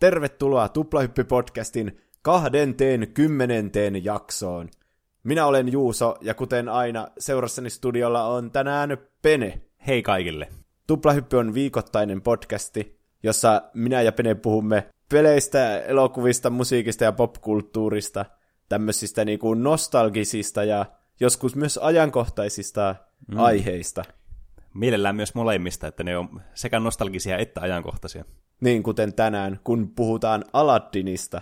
tervetuloa Tuplahyppi-podcastin kahdenteen kymmenenteen jaksoon. Minä olen Juuso, ja kuten aina, seurassani studiolla on tänään Pene. Hei kaikille. Tuplahyppy on viikoittainen podcasti, jossa minä ja Pene puhumme peleistä, elokuvista, musiikista ja popkulttuurista, tämmöisistä niinku nostalgisista ja joskus myös ajankohtaisista mm. aiheista. Mielellään myös molemmista, että ne on sekä nostalgisia että ajankohtaisia. Niin, kuten tänään, kun puhutaan Aladdinista,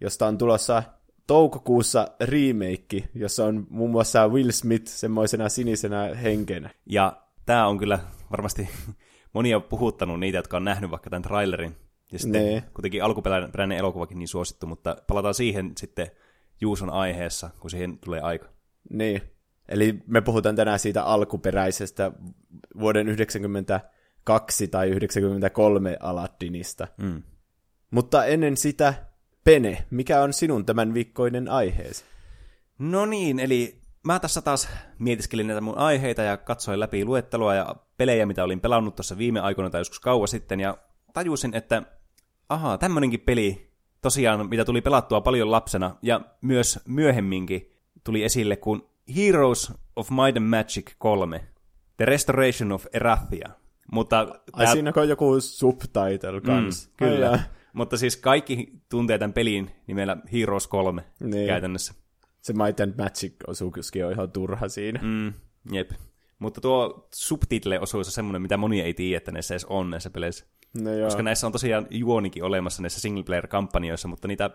josta on tulossa toukokuussa remake, jossa on muun muassa Will Smith semmoisena sinisenä henkenä. Ja tämä on kyllä varmasti monia puhuttanut niitä, jotka on nähnyt vaikka tämän trailerin. Ja sitten nee. kuitenkin alkuperäinen elokuvakin niin suosittu, mutta palataan siihen sitten Juuson aiheessa, kun siihen tulee aika. Niin, eli me puhutaan tänään siitä alkuperäisestä vuoden 92 tai 93 Aladdinista. Mm. Mutta ennen sitä, Pene, mikä on sinun tämän viikkoinen aiheesi? No niin, eli mä tässä taas mietiskelin näitä mun aiheita ja katsoin läpi luettelua ja pelejä, mitä olin pelannut tuossa viime aikoina tai joskus kauan sitten, ja tajusin, että ahaa, tämmönenkin peli tosiaan, mitä tuli pelattua paljon lapsena, ja myös myöhemminkin tuli esille, kun Heroes of Might and Magic 3, The Restoration of Erathia. Mutta Ai tää... siinä on joku subtitle kans. Mm, kyllä. Ai, Mutta siis kaikki tuntee tämän pelin nimellä Heroes 3 niin. käytännössä. Se Might and Magic-osuuskin on ihan turha siinä. Mm, jep. Mutta tuo subtitle-osuus on semmoinen, mitä moni ei tiedä, että näissä edes on näissä peleissä. No joo. Koska näissä on tosiaan juonikin olemassa näissä single-player-kampanjoissa, mutta niitä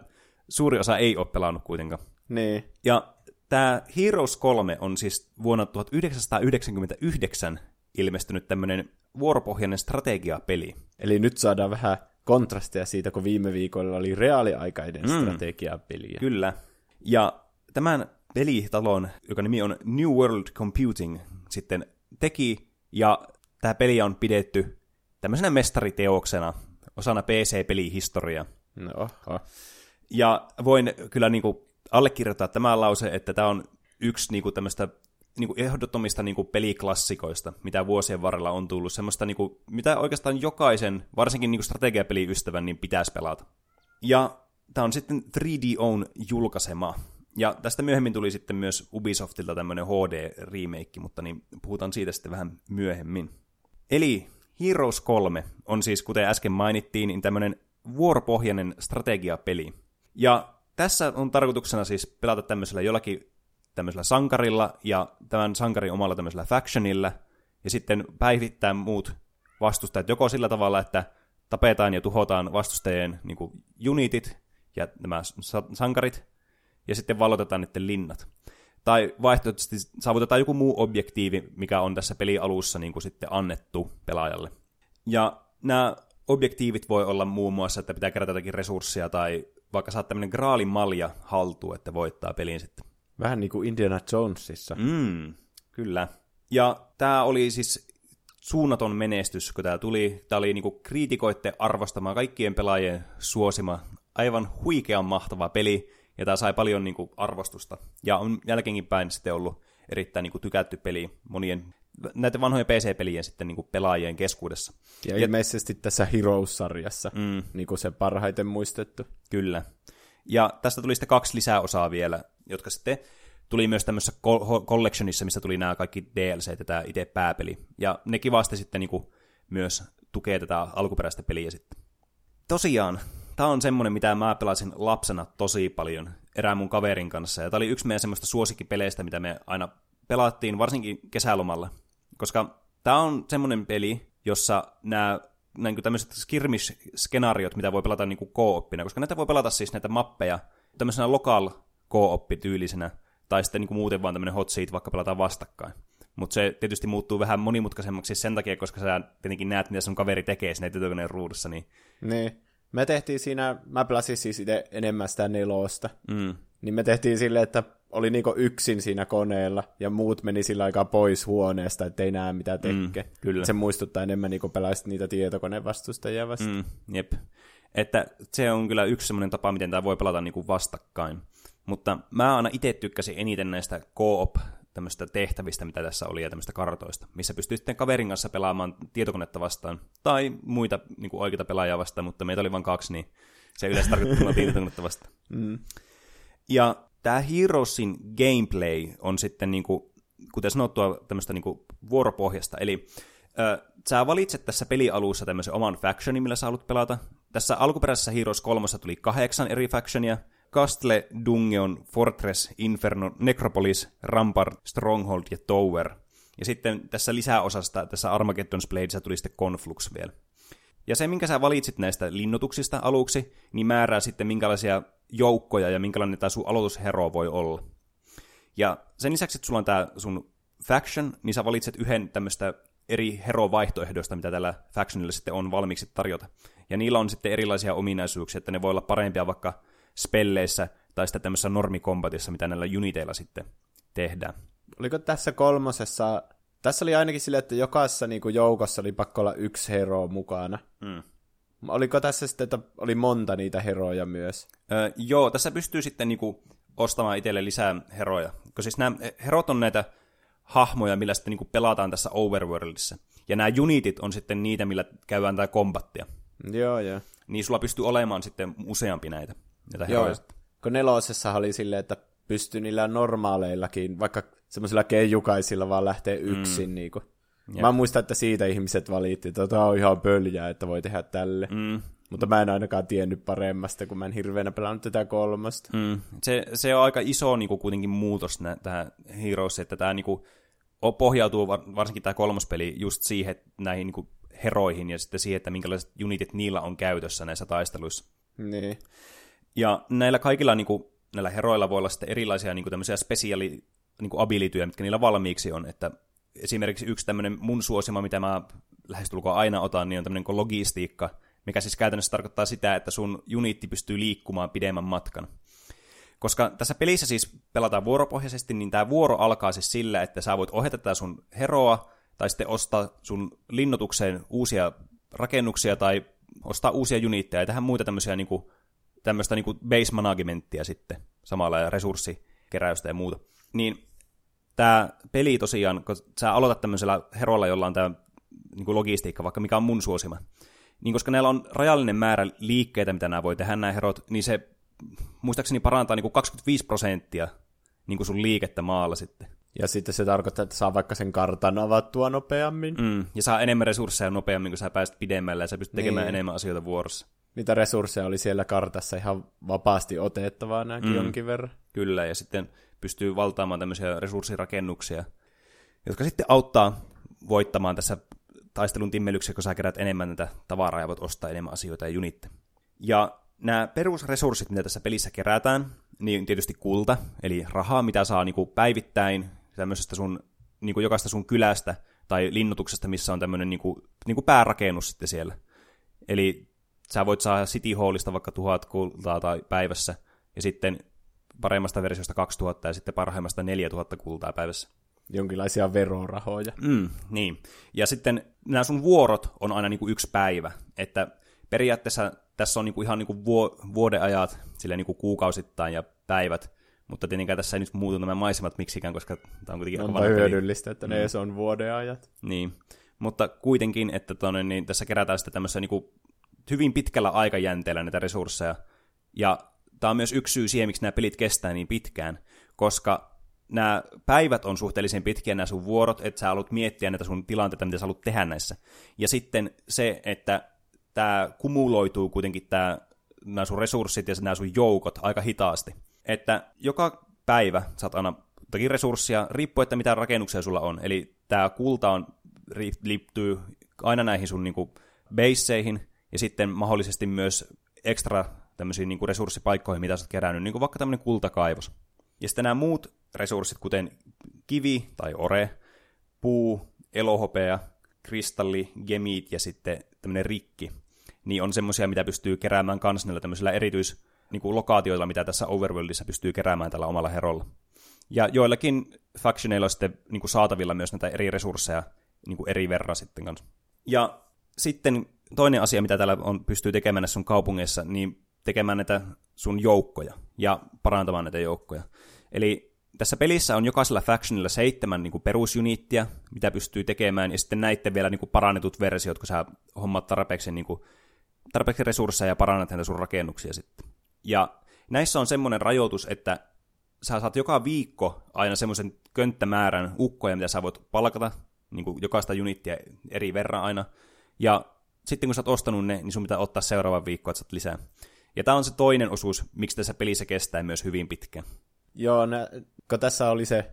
suuri osa ei ole pelannut kuitenkaan. Niin. Ja tämä Heroes 3 on siis vuonna 1999 ilmestynyt tämmöinen vuoropohjainen strategiapeli. Eli nyt saadaan vähän kontrastia siitä, kun viime viikolla oli reaaliaikainen mm. strategiapeli. Kyllä. Ja tämän pelitalon, joka nimi on New World Computing, sitten teki, ja tämä peli on pidetty tämmöisenä mestariteoksena, osana PC-pelihistoria. No. Ja voin kyllä niinku allekirjoittaa tämän lause, että tämä on yksi niinku tämmöistä niinku ehdottomista niinku peliklassikoista, mitä vuosien varrella on tullut. Semmoista, niinku, mitä oikeastaan jokaisen, varsinkin niinku strategiapeliystävän, niin pitäisi pelata. Ja tämä on sitten 3D Own julkaisema. Ja tästä myöhemmin tuli sitten myös Ubisoftilta tämmöinen HD-remake, mutta niin puhutaan siitä sitten vähän myöhemmin. Eli Heroes 3 on siis, kuten äsken mainittiin, niin tämmöinen vuoropohjainen strategiapeli. Ja tässä on tarkoituksena siis pelata tämmöisellä jollakin tämmöisellä sankarilla ja tämän sankarin omalla tämmöisellä factionilla, ja sitten päivittää muut vastustajat joko sillä tavalla, että tapetaan ja tuhotaan vastustajien niin kuin, unitit ja nämä sankarit, ja sitten valotetaan niiden linnat. Tai vaihtoehtoisesti saavutetaan joku muu objektiivi, mikä on tässä pelialussa niin kuin sitten annettu pelaajalle. Ja nämä objektiivit voi olla muun muassa, että pitää kerätä jotakin resursseja tai vaikka saat tämmöinen graalin malja haltuun, että voittaa pelin sitten. Vähän niin kuin Indiana Jonesissa. Mm, kyllä. Ja tämä oli siis suunnaton menestys, kun tämä tuli. Tämä oli niinku kriitikoitte arvostama, kaikkien pelaajien suosima, aivan huikean mahtava peli, ja tämä sai paljon niinku arvostusta. Ja on jälkeenkin päin sitten ollut erittäin niinku tykätty peli monien näitä vanhoja PC-pelien sitten niin kuin pelaajien keskuudessa. Ja, ja ilmeisesti tässä Heroes-sarjassa mm. niin kuin se parhaiten muistettu. Kyllä. Ja tästä tuli sitten kaksi lisäosaa vielä, jotka sitten tuli myös tämmöisessä collectionissa, missä tuli nämä kaikki DLC tämä itse pääpeli. Ja ne kivasti sitten niin kuin myös tukee tätä alkuperäistä peliä sitten. Tosiaan, tämä on semmoinen, mitä mä pelasin lapsena tosi paljon erään mun kaverin kanssa. Ja tämä oli yksi meidän semmoista suosikkipeleistä, mitä me aina pelattiin, varsinkin kesälomalla. Koska tämä on semmoinen peli, jossa nämä niin tämmöiset skirmish-skenaariot, mitä voi pelata niin co-oppina, koska näitä voi pelata siis näitä mappeja tämmöisenä lokal co-oppi-tyylisenä, tai sitten niin muuten vaan tämmöinen hot seat, vaikka pelataan vastakkain. Mutta se tietysti muuttuu vähän monimutkaisemmaksi sen takia, koska sä tietenkin näet, mitä sun kaveri tekee siinä tietokoneen ruudussa. Niin... niin. Me tehtiin siinä, mä pelasin siis itse enemmän sitä nelosta. Mm. Niin me tehtiin silleen, että oli niinku yksin siinä koneella, ja muut meni sillä aikaa pois huoneesta, ettei näe mitä tekee. Mm, kyllä. Se muistuttaa enemmän niinku pelaisit niitä tietokonevastustajia vasta. Mm, jep. Että se on kyllä yksi semmoinen tapa, miten tämä voi pelata niinku vastakkain. Mutta mä aina itse tykkäsin eniten näistä co-op tämmöistä tehtävistä, mitä tässä oli, ja tämmöistä kartoista, missä pystyy sitten kaverin kanssa pelaamaan tietokonetta vastaan, tai muita niin kuin oikeita pelaajia vastaan, mutta meitä oli vain kaksi, niin se yleensä tarkoittaa tunnettavasta. Mm. Ja tämä Heroesin gameplay on sitten, niin kuin, kuten sanottua, tämmöistä niin vuoropohjasta. Eli ö, sä valitset tässä pelialussa tämmöisen oman factionin, millä sä haluat pelata. Tässä alkuperäisessä Heroes 3 tuli kahdeksan eri factionia. Castle, Dungeon, Fortress, Inferno, Necropolis, Rampart, Stronghold ja Tower. Ja sitten tässä lisäosasta, tässä Armageddon's Bladeissa tuli sitten Conflux vielä. Ja se, minkä sä valitsit näistä linnoituksista aluksi, niin määrää sitten minkälaisia joukkoja ja minkälainen tämä sun aloitushero voi olla. Ja sen lisäksi, että sulla on tämä sun faction, niin sä valitset yhden tämmöistä eri hero-vaihtoehdoista, mitä tällä factionilla sitten on valmiiksi tarjota. Ja niillä on sitten erilaisia ominaisuuksia, että ne voi olla parempia vaikka spelleissä tai sitten tämmöisessä normikombatissa, mitä näillä uniteilla sitten tehdään. Oliko tässä kolmosessa, tässä oli ainakin sille, että jokaisessa niin kuin joukossa oli pakko olla yksi hero mukana. Mm. Oliko tässä sitten, että oli monta niitä heroja myös? Öö, joo, tässä pystyy sitten niinku ostamaan itselle lisää heroja. Koska siis nämä herot on näitä hahmoja, millä sitten niinku pelataan tässä Overworldissa. Ja nämä unitit on sitten niitä, millä käydään tämä kombattia. Joo, joo. Niin sulla pystyy olemaan sitten useampi näitä, näitä joo. heroja. Kun nelosessa oli silleen, että pystyy niillä normaaleillakin, vaikka semmoisilla keijukaisilla vaan lähtee yksin. Mm. Niinku. Jep. Mä muistan, että siitä ihmiset valitti, että tämä on ihan pöljää, että voi tehdä tälle. Mm. Mutta mä en ainakaan tiennyt paremmasta, kun mä en hirveänä pelannut tätä kolmasta. Mm. Se, se on aika iso niin kuin, kuitenkin muutos nä, tähän Heroes, että tämä niin kuin, pohjautuu varsinkin tämä kolmospeli just siihen näihin niin kuin, heroihin ja sitten siihen, että minkälaiset unitit niillä on käytössä näissä taisteluissa. Niin. Ja näillä kaikilla niin kuin, näillä heroilla voi olla sitten erilaisia niin kuin, tämmöisiä spesiaali niin abilityjä, mitkä niillä valmiiksi on, että esimerkiksi yksi tämmöinen mun suosima, mitä mä lähestulkoon aina otan, niin on tämmöinen kuin logistiikka, mikä siis käytännössä tarkoittaa sitä, että sun unitti pystyy liikkumaan pidemmän matkan. Koska tässä pelissä siis pelataan vuoropohjaisesti, niin tämä vuoro alkaa siis sillä, että sä voit ohjata tätä sun heroa, tai sitten ostaa sun linnoitukseen uusia rakennuksia, tai ostaa uusia unitteja, ja tehdä muita tämmöisiä niinku, tämmöistä niinku base managementtia sitten, samalla ja resurssikeräystä ja muuta. Niin tämä peli tosiaan, kun sä aloitat tämmöisellä herolla, jolla on tämä niin kuin logistiikka, vaikka mikä on mun suosima, niin koska näillä on rajallinen määrä liikkeitä, mitä nämä voi tehdä nämä herot, niin se muistaakseni parantaa niin kuin 25 prosenttia niin kuin sun liikettä maalla sitten. Ja sitten se tarkoittaa, että saa vaikka sen kartan avattua nopeammin. Mm, ja saa enemmän resursseja nopeammin, kun sä pääset pidemmälle ja sä pystyt tekemään niin. enemmän asioita vuorossa. Niitä resursseja oli siellä kartassa ihan vapaasti otettavaa nämäkin mm, jonkin verran. Kyllä, ja sitten pystyy valtaamaan tämmöisiä resurssirakennuksia, jotka sitten auttaa voittamaan tässä taistelun timmelyksessä, kun sä kerät enemmän näitä tavaraa ja voit ostaa enemmän asioita ja junitte. Ja nämä perusresurssit, mitä tässä pelissä kerätään, niin tietysti kulta, eli rahaa, mitä saa niin kuin päivittäin tämmöisestä sun, niin kuin jokaista sun kylästä tai linnoituksesta, missä on tämmöinen niin kuin, niin kuin päärakennus sitten siellä. Eli sä voit saada City Hallista vaikka tuhat kultaa tai päivässä, ja sitten paremmasta versiosta 2000 ja sitten parhaimmasta 4000 kultaa päivässä. Jonkinlaisia verorahoja. Mm, niin. Ja sitten nämä sun vuorot on aina niin kuin yksi päivä. Että periaatteessa tässä on niin kuin ihan niin kuin vuodeajat, sille niin kuin kuukausittain ja päivät, mutta tietenkään tässä ei nyt muutu nämä maisemat miksikään, koska tämä on kuitenkin Onpa hyödyllistä, että ne mm. on vuodeajat. Niin, mutta kuitenkin, että tonne, niin tässä kerätään sitten tämmöisiä niin kuin hyvin pitkällä aikajänteellä näitä resursseja, ja tämä on myös yksi syy siihen, miksi nämä pelit kestää niin pitkään, koska nämä päivät on suhteellisen pitkiä nämä sun vuorot, että sä haluat miettiä näitä sun tilanteita, mitä sä haluat tehdä näissä. Ja sitten se, että tämä kumuloituu kuitenkin tämä, nämä sun resurssit ja nämä sun joukot aika hitaasti. Että joka päivä saat aina toki resursseja, riippuu, että mitä rakennuksia sulla on. Eli tämä kulta on, liittyy aina näihin sun niinku, baseihin, ja sitten mahdollisesti myös ekstra tämmöisiin niin resurssipaikkoihin, mitä sä oot kerännyt, niin kuin vaikka tämmöinen kultakaivos. Ja sitten nämä muut resurssit, kuten kivi tai ore, puu, elohopea, kristalli, gemit ja sitten tämmöinen rikki, niin on semmoisia, mitä pystyy keräämään kanssa näillä tämmöisillä erityis niin kuin lokaatioilla, mitä tässä Overworldissa pystyy keräämään tällä omalla herolla. Ja joillakin factioneilla on sitten niin kuin saatavilla myös näitä eri resursseja niin kuin eri verran sitten kanssa. Ja sitten toinen asia, mitä täällä on, pystyy tekemään näissä sun kaupungeissa, niin tekemään näitä sun joukkoja ja parantamaan näitä joukkoja. Eli tässä pelissä on jokaisella factionilla seitsemän niin kuin perusunittia, mitä pystyy tekemään, ja sitten näiden vielä niin kuin parannetut versiot, kun sä hommat tarpeeksi niin kuin tarpeeksi resursseja ja parannat näitä sun rakennuksia sitten. Ja näissä on semmoinen rajoitus, että sä saat joka viikko aina semmoisen könttämäärän ukkoja, mitä sä voit palkata, niin kuin jokaista unittia eri verran aina. Ja sitten kun sä oot ostanut ne, niin sun pitää ottaa seuraava viikko, että saat lisää. Ja tämä on se toinen osuus, miksi tässä pelissä kestää myös hyvin pitkään. Joo, nä, kun tässä oli se,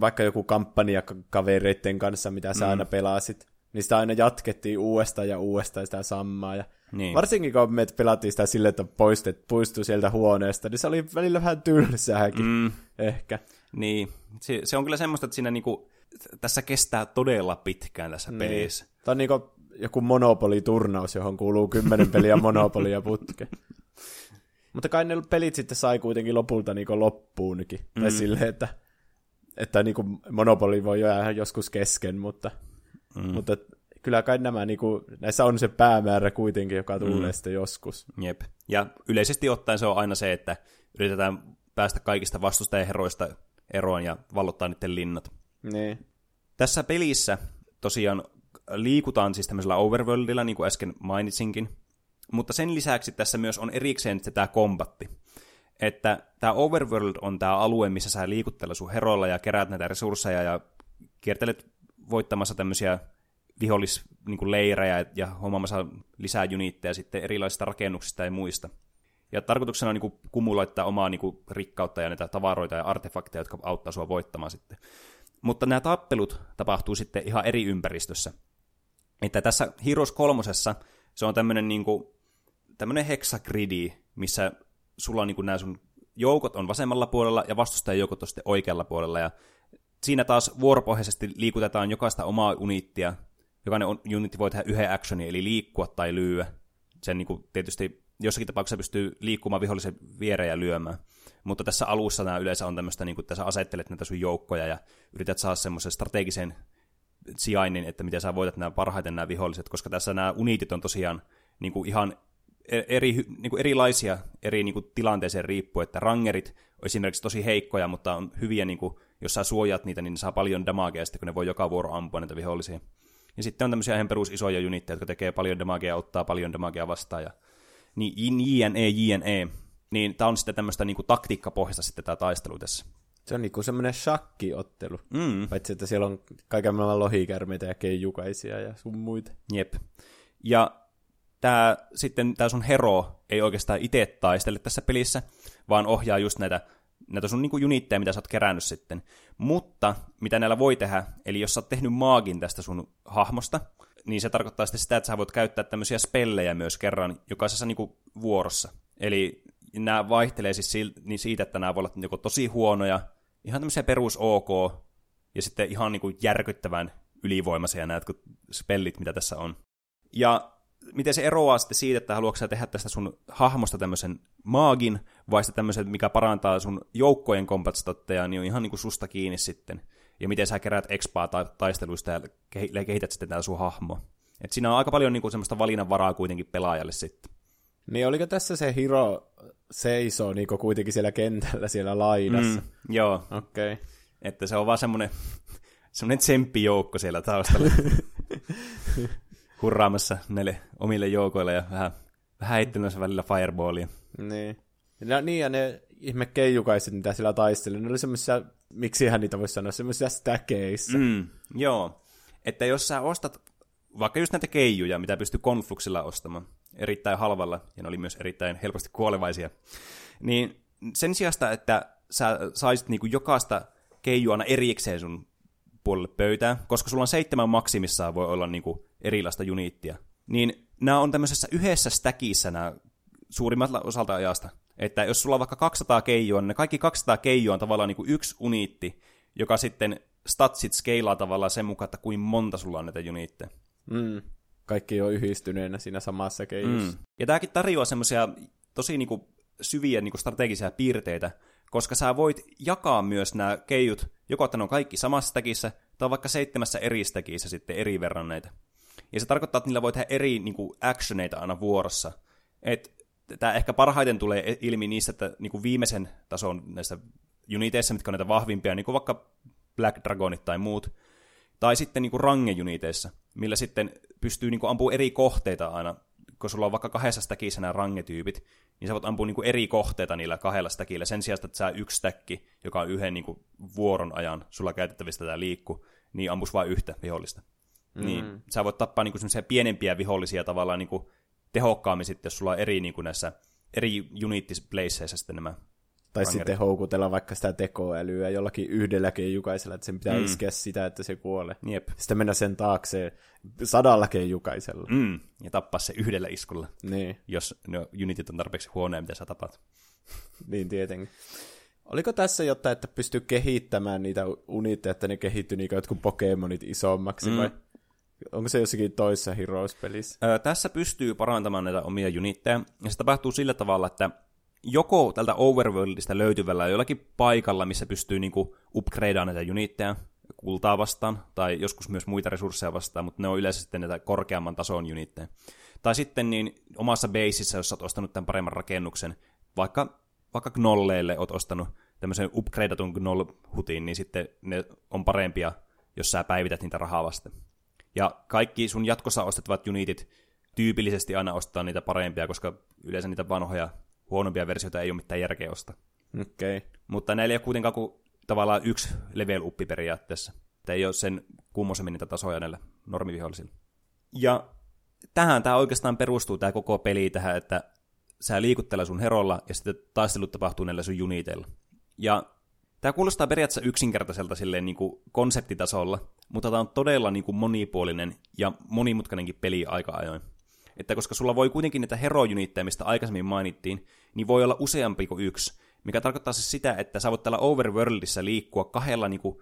vaikka joku kampanja kavereiden kanssa, mitä sä mm. aina pelasit, niin sitä aina jatkettiin uudestaan ja uudestaan sitä samaa. Ja niin. Varsinkin kun me pelattiin sitä silleen, että poistet, poistui sieltä huoneesta, niin se oli välillä vähän tylsääkin mm. ehkä. Niin, se, se on kyllä semmoista, että siinä niinku, tässä kestää todella pitkään tässä niin. pelissä. Tämä on niinku joku Monopoly-turnaus, johon kuuluu kymmenen peliä Monopolia putke. Mutta kai ne pelit sitten sai kuitenkin lopulta niinku loppuunkin. Mm. Tai silleen, että, että niinku Monopoly voi jäädä joskus kesken, mutta, mm. mutta kyllä kai nämä, niinku, näissä on se päämäärä kuitenkin, joka tulee mm. sitten joskus. Jep. Ja yleisesti ottaen se on aina se, että yritetään päästä kaikista vastustajaheroista eroon ja vallottaa niiden linnat. Niin. Tässä pelissä tosiaan liikutaan siis tämmöisellä overworldilla, niin kuin äsken mainitsinkin, mutta sen lisäksi tässä myös on erikseen tämä kombatti. Että tämä overworld on tämä alue, missä sä liikuttella sun heroilla ja keräät näitä resursseja ja kiertelet voittamassa tämmöisiä vihollisleirejä niin ja hommaamassa lisää unitteja sitten erilaisista rakennuksista ja muista. Ja tarkoituksena on niin kuin kumuloittaa omaa niin kuin rikkautta ja näitä tavaroita ja artefakteja, jotka auttaa sua voittamaan sitten. Mutta nämä tappelut tapahtuu sitten ihan eri ympäristössä. Että tässä Heroes kolmosessa se on tämmöinen niin kuin, tämmöinen hexagridi, missä sulla on niin nämä sun joukot on vasemmalla puolella ja vastustajan joukot on sitten oikealla puolella. Ja siinä taas vuoropohjaisesti liikutetaan jokaista omaa unittia. Jokainen unitti voi tehdä yhden actionin, eli liikkua tai lyöä. Sen niin kuin, tietysti jossakin tapauksessa pystyy liikkumaan vihollisen viereen ja lyömään. Mutta tässä alussa nämä yleensä on tämmöistä, niin kuin, että sä asettelet näitä sun joukkoja ja yrität saada semmoisen strategisen sijainnin, että miten sä voitat nämä parhaiten nämä viholliset, koska tässä nämä uniitit on tosiaan niin kuin ihan eri, niin kuin erilaisia eri niin kuin tilanteeseen riippuen, että rangerit on esimerkiksi tosi heikkoja, mutta on hyviä, niin kuin, jos sä suojaat niitä, niin ne saa paljon damagea sitten, kun ne voi joka vuoro ampua näitä vihollisia. Ja sitten on tämmöisiä ihan perus isoja unitteja, jotka tekee paljon damagea, ottaa paljon damagea vastaan, ja niin JNE, JNE, niin tämä on sitten tämmöistä niin taktiikkapohjasta sitten tämä taistelu tässä. Se on niinku semmoinen shakkiottelu. Mm. Paitsi, että siellä on kaiken maailman lohikärmeitä ja keijukaisia ja sun muita. Jep. Ja tämä sitten tämä sun hero ei oikeastaan itse taistele tässä pelissä, vaan ohjaa just näitä, näitä sun niinku unitteja, mitä sä oot kerännyt sitten. Mutta mitä näillä voi tehdä, eli jos sä oot tehnyt maagin tästä sun hahmosta, niin se tarkoittaa sitten sitä, että sä voit käyttää tämmöisiä spellejä myös kerran jokaisessa niinku vuorossa. Eli nämä vaihtelee siis niin siitä, että nämä voi olla joko tosi huonoja, ihan tämmöisiä perus OK, ja sitten ihan niin kuin järkyttävän ylivoimaisia nämä spellit, mitä tässä on. Ja miten se eroaa sitten siitä, että haluatko tehdä tästä sun hahmosta tämmöisen maagin, vai sitten tämmöisen, mikä parantaa sun joukkojen kompatstatteja, niin on ihan niin kuin susta kiinni sitten. Ja miten sä kerät expaa ta- taisteluista ja kehität sitten tää sun hahmo. Et siinä on aika paljon niin kuin semmoista valinnanvaraa kuitenkin pelaajalle sitten. Niin oliko tässä se Hiro seisoo niin kuitenkin siellä kentällä siellä laidassa? Mm, joo. Okei. Okay. Että se on vaan semmoinen, semmoinen tsemppijoukko siellä taustalla. Hurraamassa näille omille joukoille ja vähän, vähän heittelemässä välillä fireballia. Niin. No, niin, ja ne ihme keijukaiset, mitä siellä taisteli, ne oli semmoisia, miksi hän niitä voisi sanoa, semmoisia stackeissa. Mm, joo. Että jos sä ostat vaikka just näitä keijuja, mitä pystyy konfluksilla ostamaan, erittäin halvalla, ja ne oli myös erittäin helposti kuolevaisia, niin sen sijasta, että sä saisit niinku jokaista keijuana erikseen sun puolelle pöytää, koska sulla on seitsemän maksimissaan voi olla niinku erilaista junittia, niin nämä on tämmöisessä yhdessä stäkissä nämä suurimmat osalta ajasta. Että jos sulla on vaikka 200 keijua, niin ne kaikki 200 keijua on tavallaan niinku yksi uniitti, joka sitten statsit skeilaa tavallaan sen mukaan, että kuin monta sulla on näitä junitteja. Mm. Kaikki on yhdistyneenä siinä samassa keijussa. Mm. Ja tämäkin tarjoaa semmoisia tosi niinku syviä niinku strategisia piirteitä, koska sä voit jakaa myös nämä keijut, joko että ne on kaikki samassa stäkissä, tai vaikka seitsemässä eri stäkissä sitten eri verran näitä. Ja se tarkoittaa, että niillä voi tehdä eri niinku, actioneita aina vuorossa. Et tämä ehkä parhaiten tulee ilmi niissä, että niinku viimeisen tason näissä uniteissa, mitkä on näitä vahvimpia, niin kuin vaikka Black Dragonit tai muut, tai sitten niin range-uniteissa, millä sitten pystyy niin ampumaan eri kohteita aina kun sulla on vaikka kahdessa stäkissä nämä rangetyypit, niin sä voit ampua niin kuin eri kohteita niillä kahdella stäkillä. Sen sijaan, että sä yksi stäkki, joka on yhden niin kuin vuoron ajan sulla käytettävistä tämä liikku, niin ampus vain yhtä vihollista. Mm. Niin sä voit tappaa niin kuin pienempiä vihollisia tavallaan niin kuin tehokkaammin sitten, jos sulla on eri niin kuin näissä eri unity-placeissa sitten nämä tai rangerit. sitten houkutella vaikka sitä tekoälyä jollakin yhdellä keijukaisella, että sen pitää mm. iskeä sitä, että se kuolee. Jep. Sitten mennä sen taakse sadalla keijukaisella. Mm. Ja tappaa se yhdellä iskulla. Niin. Jos no, unitit on tarpeeksi huonoja, mitä sä tapat. niin tietenkin. Oliko tässä jotta, että pystyy kehittämään niitä unitteja, että ne kehittyy niin jotkut Pokemonit isommaksi, mm. vai onko se jossakin toisessa Heroes-pelissä? Öö, tässä pystyy parantamaan näitä omia unitteja, ja se tapahtuu sillä tavalla, että joko tältä overworldista löytyvällä jollakin paikalla, missä pystyy niinku upgradeamaan näitä unitteja kultaa vastaan, tai joskus myös muita resursseja vastaan, mutta ne on yleensä sitten näitä korkeamman tason unitteja. Tai sitten niin omassa baseissa, jos olet ostanut tämän paremman rakennuksen, vaikka, vaikka Gnolleille olet ostanut tämmöisen upgradeatun Gnoll-hutin, niin sitten ne on parempia, jos sä päivität niitä rahaa vasten. Ja kaikki sun jatkossa ostettavat unitit tyypillisesti aina ostaa niitä parempia, koska yleensä niitä vanhoja huonompia versioita ei ole mitään järkeä ostaa. Okay. Mutta näillä ei ole kuitenkaan kuin tavallaan yksi level uppi periaatteessa. Että ei ole sen kummosemmin niitä tasoja näillä normivihollisilla. Ja tähän tämä oikeastaan perustuu tämä koko peli tähän, että sä liikuttele sun herolla ja sitten taistelut tapahtuu näillä sun uniteilla. Ja tämä kuulostaa periaatteessa yksinkertaiselta silleen niin kuin konseptitasolla, mutta tämä on todella niin kuin monipuolinen ja monimutkainenkin peli aika ajoin että koska sulla voi kuitenkin niitä herojunitteja, mistä aikaisemmin mainittiin, niin voi olla useampi kuin yksi, mikä tarkoittaa siis sitä, että sä voit täällä Overworldissa liikkua kahdella niin kuin,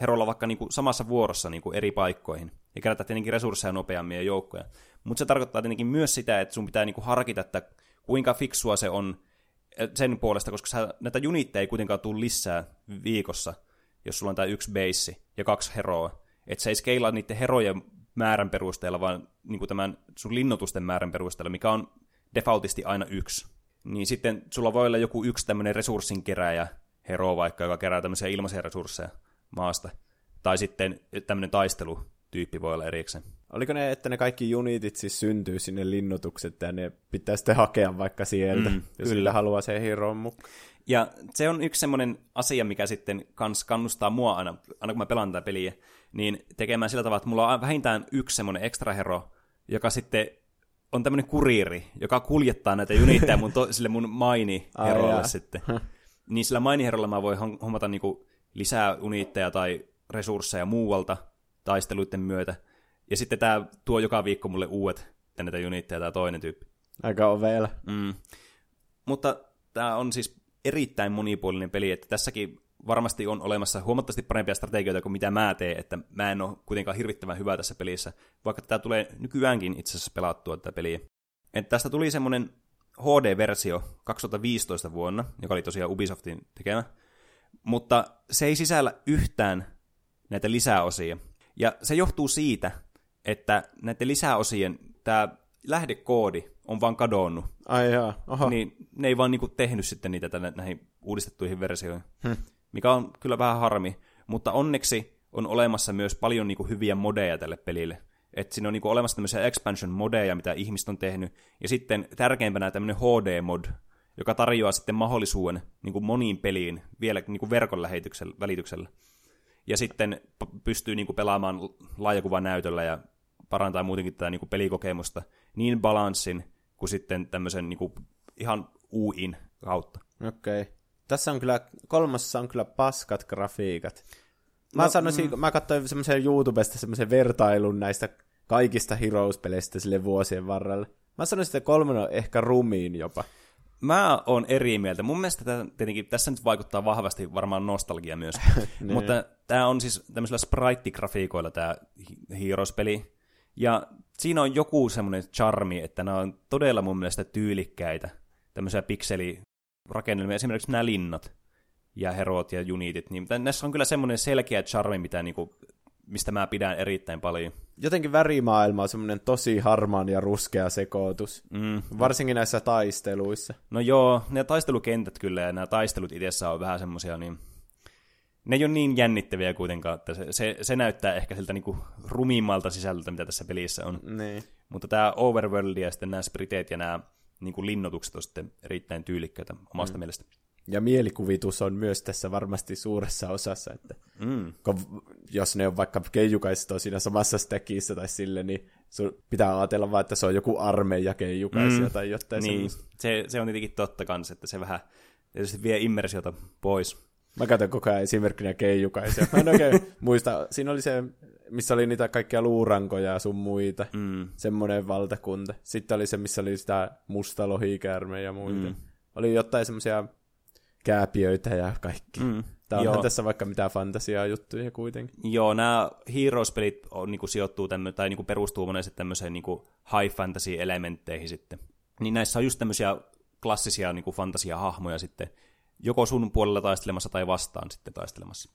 herolla vaikka niin kuin, samassa vuorossa niin kuin, eri paikkoihin, ja kerätä tietenkin resursseja nopeammin ja joukkoja. Mutta se tarkoittaa tietenkin myös sitä, että sun pitää niin kuin, harkita, että kuinka fiksua se on sen puolesta, koska sä, näitä unitteja ei kuitenkaan tule lisää viikossa, jos sulla on tämä yksi base ja kaksi heroa. Että se ei skeilaa niiden herojen määrän perusteella, vaan niin tämän sun linnoitusten määrän perusteella, mikä on defaultisti aina yksi. Niin sitten sulla voi olla joku yksi tämmöinen resurssin keräjä, hero vaikka, joka kerää tämmöisiä ilmaisia resursseja maasta. Tai sitten tämmöinen taistelutyyppi voi olla erikseen. Oliko ne, että ne kaikki unitit siis syntyy sinne linnoitukset ja ne pitää sitten hakea vaikka sieltä, mm, jos kyllä. haluaa se mukaan? Ja se on yksi semmoinen asia, mikä sitten kans kannustaa mua aina, aina kun mä pelaan tätä peliä, niin tekemään sillä tavalla, että mulla on vähintään yksi semmoinen ekstra hero, joka sitten on tämmöinen kuriiri, joka kuljettaa näitä unitteja mun to, sille mun maini-herolle sitten. niin sillä maini-herolla mä voin hommata niinku lisää unitteja tai resursseja muualta taisteluiden myötä. Ja sitten tämä tuo joka viikko mulle uudet näitä unitteja tai toinen tyyppi. Aika ovella. Mm. Mutta tämä on siis erittäin monipuolinen peli, että tässäkin varmasti on olemassa huomattavasti parempia strategioita kuin mitä mä teen, että mä en ole kuitenkaan hirvittävän hyvä tässä pelissä, vaikka tätä tulee nykyäänkin itse asiassa pelattua tätä peliä. Et tästä tuli semmoinen HD-versio 2015 vuonna, joka oli tosiaan Ubisoftin tekemä, mutta se ei sisällä yhtään näitä lisäosia. Ja se johtuu siitä, että näiden lisäosien tämä lähdekoodi on vaan kadonnut. Ai jaa, oho. Niin ne ei vaan niinku tehnyt sitten niitä tänne, näihin uudistettuihin versioihin. Hm mikä on kyllä vähän harmi, mutta onneksi on olemassa myös paljon niin kuin, hyviä modeja tälle pelille. Että siinä on niin kuin, olemassa tämmöisiä expansion-modeja, mitä ihmiset on tehnyt, ja sitten tärkeimpänä tämmöinen HD-mod, joka tarjoaa sitten mahdollisuuden niin kuin moniin peliin vielä niin kuin verkon välityksellä. Ja sitten pystyy niin kuin pelaamaan laajakuvan näytöllä ja parantaa muutenkin tätä niin kuin pelikokemusta niin balanssin kuin sitten tämmöisen niin kuin ihan UIin kautta. Okei. Okay. Tässä on kyllä, kolmassa on kyllä paskat grafiikat. Mä no, sanoisin, mm. mä katsoin semmoisen YouTubesta semmoisen vertailun näistä kaikista Heroes-peleistä sille vuosien varrella. Mä sanoisin, että kolmonen on ehkä rumiin jopa. Mä oon eri mieltä. Mun mielestä tämä, tietenkin tässä nyt vaikuttaa vahvasti varmaan nostalgia myös. niin. Mutta tämä on siis tämmöisellä sprite-grafiikoilla tämä Heroes-peli. Ja siinä on joku semmoinen charmi, että nämä on todella mun mielestä tyylikkäitä. Tämmöisiä pikseli rakennelmia, esimerkiksi nämä linnat ja herot ja unitit, niin näissä on kyllä semmoinen selkeä charmi, mitä niinku, mistä mä pidän erittäin paljon. Jotenkin värimaailma on semmoinen tosi harmaan ja ruskea sekoitus, mm. varsinkin näissä taisteluissa. No joo, ne taistelukentät kyllä ja nämä taistelut itsessä on vähän semmoisia niin ne ei ole niin jännittäviä kuitenkaan, että se, se, se näyttää ehkä siltä niinku rumimmalta sisällöltä, mitä tässä pelissä on. Niin. Mutta tämä Overworld ja sitten nämä spriteet ja nämä niinku linnoitukset on sitten erittäin tyylikkäitä omasta mm. mielestä. Ja mielikuvitus on myös tässä varmasti suuressa osassa, että mm. kun, jos ne on vaikka keijukaiset on siinä samassa stäkissä tai sille, niin sun pitää ajatella vaan, että se on joku armeija keijukaisia mm. tai jotain niin. Se, se on tietenkin totta kanssa, että se vähän tietysti vie immersiota pois. Mä katson koko ajan esimerkkinä keijukaisia. Mä en oikein muista. Siinä oli se, missä oli niitä kaikkia luurankoja ja sun muita. Mm. Semmoinen valtakunta. Sitten oli se, missä oli sitä musta ja muita. Mm. Oli jotain semmoisia kääpiöitä ja kaikki. Mm. Tää onhan Joo. tässä vaikka mitään fantasiaa juttuja kuitenkin. Joo, nämä Heroes-pelit on, niin kuin, sijoittuu tämmö, tai niin kuin, perustuu monesti tämmöiseen niin kuin, high fantasy-elementteihin sitten. Niin näissä on just tämmöisiä klassisia niin kuin, fantasia-hahmoja sitten, joko sun puolella taistelemassa tai vastaan sitten taistelemassa.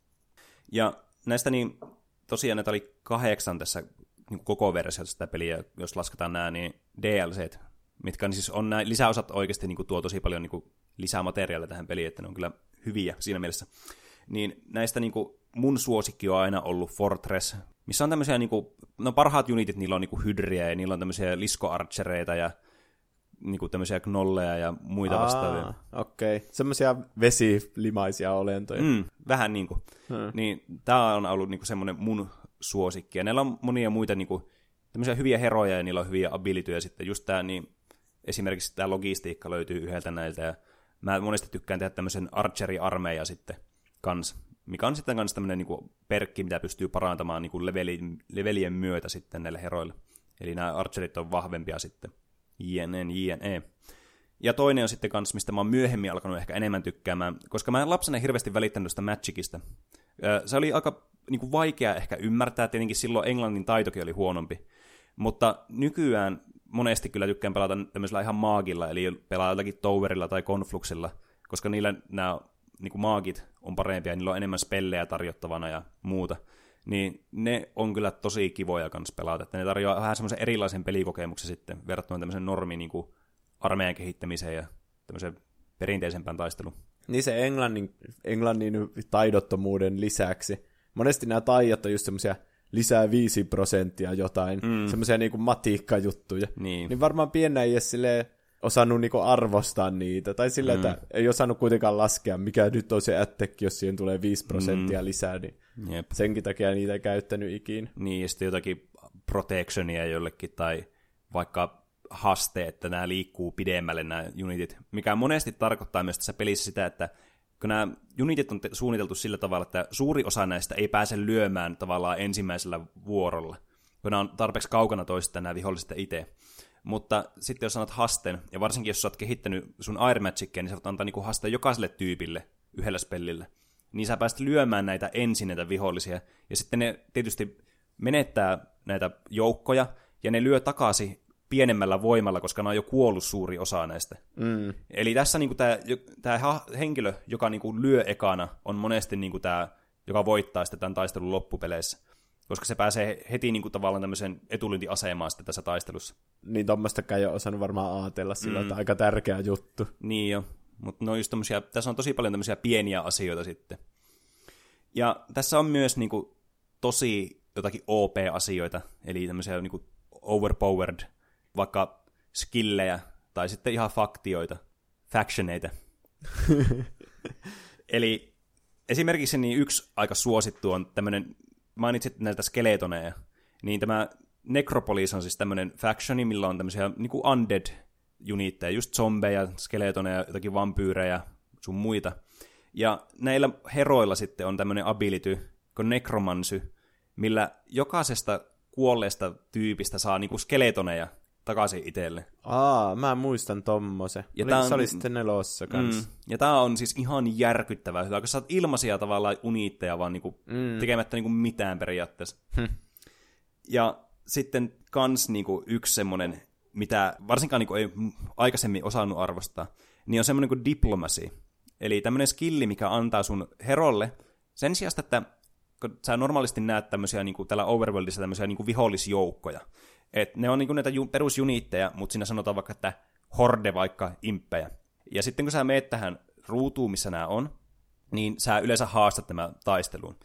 Ja näistä niin, tosiaan näitä oli kahdeksan tässä niin kuin koko versiossa sitä peliä, jos lasketaan nämä, niin DLCt, mitkä on, siis on nämä lisäosat oikeasti niin kuin, tuo tosi paljon niin kuin, lisää materiaalia tähän peliin, että ne on kyllä hyviä siinä mielessä. Niin näistä niin kuin, mun suosikki on aina ollut Fortress, missä on tämmöisiä, niin kuin, no parhaat unitit, niillä on niin kuin hydriä ja niillä on tämmöisiä liskoarchereita ja niin kuin tämmöisiä knolleja ja muita Aa, vastaavia. Okei, okay. semmoisia vesilimaisia olentoja. Mm, vähän niin kuin. Hmm. Niin, tämä on ollut niin kuin semmoinen mun suosikki. Ja näillä on monia muita niin kuin, tämmöisiä hyviä heroja ja niillä on hyviä abilityjä sitten. Just tämä, niin, esimerkiksi tämä logistiikka löytyy yhdeltä näiltä ja mä monesti tykkään tehdä tämmöisen archeri-armeija sitten kans, mikä on sitten kanssa tämmöinen niin perkki, mitä pystyy parantamaan niin kuin levelien, myötä sitten näille heroille. Eli nämä archerit on vahvempia sitten. JNE, JNE. Ja toinen on sitten kans, mistä mä oon myöhemmin alkanut ehkä enemmän tykkäämään, koska mä en lapsena hirveästi välittänyt sitä Magicista. Se oli aika niin kuin vaikea ehkä ymmärtää, tietenkin silloin englannin taitokin oli huonompi. Mutta nykyään monesti kyllä tykkään pelata tämmöisellä ihan maagilla, eli pelaa jotakin towerilla tai konfluksilla, koska niillä nämä niin kuin maagit on parempia, niillä on enemmän spellejä tarjottavana ja muuta. Niin ne on kyllä tosi kivoja kanssa pelata, että ne tarjoaa vähän semmoisen erilaisen pelikokemuksen sitten verrattuna tämmöisen normi niin kuin armeijan kehittämiseen ja tämmöisen perinteisempään taisteluun. Niin se englannin, englannin taidottomuuden lisäksi. Monesti nämä taijat on just semmoisia lisää 5 prosenttia jotain, mm. semmoisia niinku matiikkajuttuja. Niin. niin varmaan piennä ei edes osannut niinku arvostaa niitä, tai sillä, mm. että ei osannut kuitenkaan laskea, mikä nyt on se ättekki, jos siihen tulee 5 prosenttia mm. lisää, niin Jep. senkin takia niitä ei käyttänyt ikinä. Niin, ja sitten jotakin protectionia jollekin, tai vaikka haste, että nämä liikkuu pidemmälle nämä unitit, mikä monesti tarkoittaa myös tässä pelissä sitä, että kun nämä unitit on te- suunniteltu sillä tavalla, että suuri osa näistä ei pääse lyömään tavallaan ensimmäisellä vuorolla, kun nämä on tarpeeksi kaukana toisista nämä viholliset itse. Mutta sitten jos sanot hasten, ja varsinkin jos sä oot kehittänyt sun Air Magicia, niin sä voit antaa niinku haste jokaiselle tyypille yhdellä spellillä. Niin sä pääset lyömään näitä ensin näitä vihollisia, ja sitten ne tietysti menettää näitä joukkoja, ja ne lyö takaisin pienemmällä voimalla, koska ne on jo kuollut suuri osa näistä. Mm. Eli tässä niin tämä henkilö, joka niin kuin lyö ekana, on monesti niin kuin tämä, joka voittaa sitten tämän taistelun loppupeleissä. Koska se pääsee heti niin kuin, tavallaan tämmöisen etulintiasemaan sitten tässä taistelussa. Niin tuommoistakaan ei ole osannut varmaan ajatella sillä, mm. että aika tärkeä juttu. Niin jo, mutta no just tässä on tosi paljon tämmöisiä pieniä asioita sitten. Ja tässä on myös niin kuin, tosi jotakin OP-asioita, eli tämmöisiä niin kuin, overpowered vaikka skillejä tai sitten ihan faktioita, factioneita. Eli esimerkiksi niin yksi aika suosittu on tämmöinen, mainitsit näiltä skeletoneja, niin tämä Necropolis on siis tämmöinen factioni, millä on tämmöisiä niin kuin undead unitteja, just zombeja, skeletoneja, jotakin vampyyrejä, sun muita. Ja näillä heroilla sitten on tämmöinen ability, kuin necromancy, millä jokaisesta kuolleesta tyypistä saa niinku skeletoneja, takaisin itselle. Aa, mä muistan tommosen. Ja tää on, se oli sitten nelossa kanssa. Mm, ja tää on siis ihan järkyttävää hyvä, kun sä oot ilmaisia tavallaan uniitteja vaan niinku mm. tekemättä niinku mitään periaatteessa. Hm. Ja sitten kans niinku yksi semmonen, mitä varsinkaan niinku ei aikaisemmin osannut arvostaa, niin on semmonen kuin diplomacy. Eli tämmönen skilli, mikä antaa sun herolle sen sijaan, että kun sä normaalisti näet tämmöisiä niinku, tällä overworldissa tämmöisiä niinku vihollisjoukkoja, et ne on niinku näitä ju- perusjuniitteja, mutta siinä sanotaan vaikka, että horde vaikka imppejä. Ja sitten kun sä meet tähän ruutuun, missä nämä on, niin sä yleensä haastat nämä taisteluun.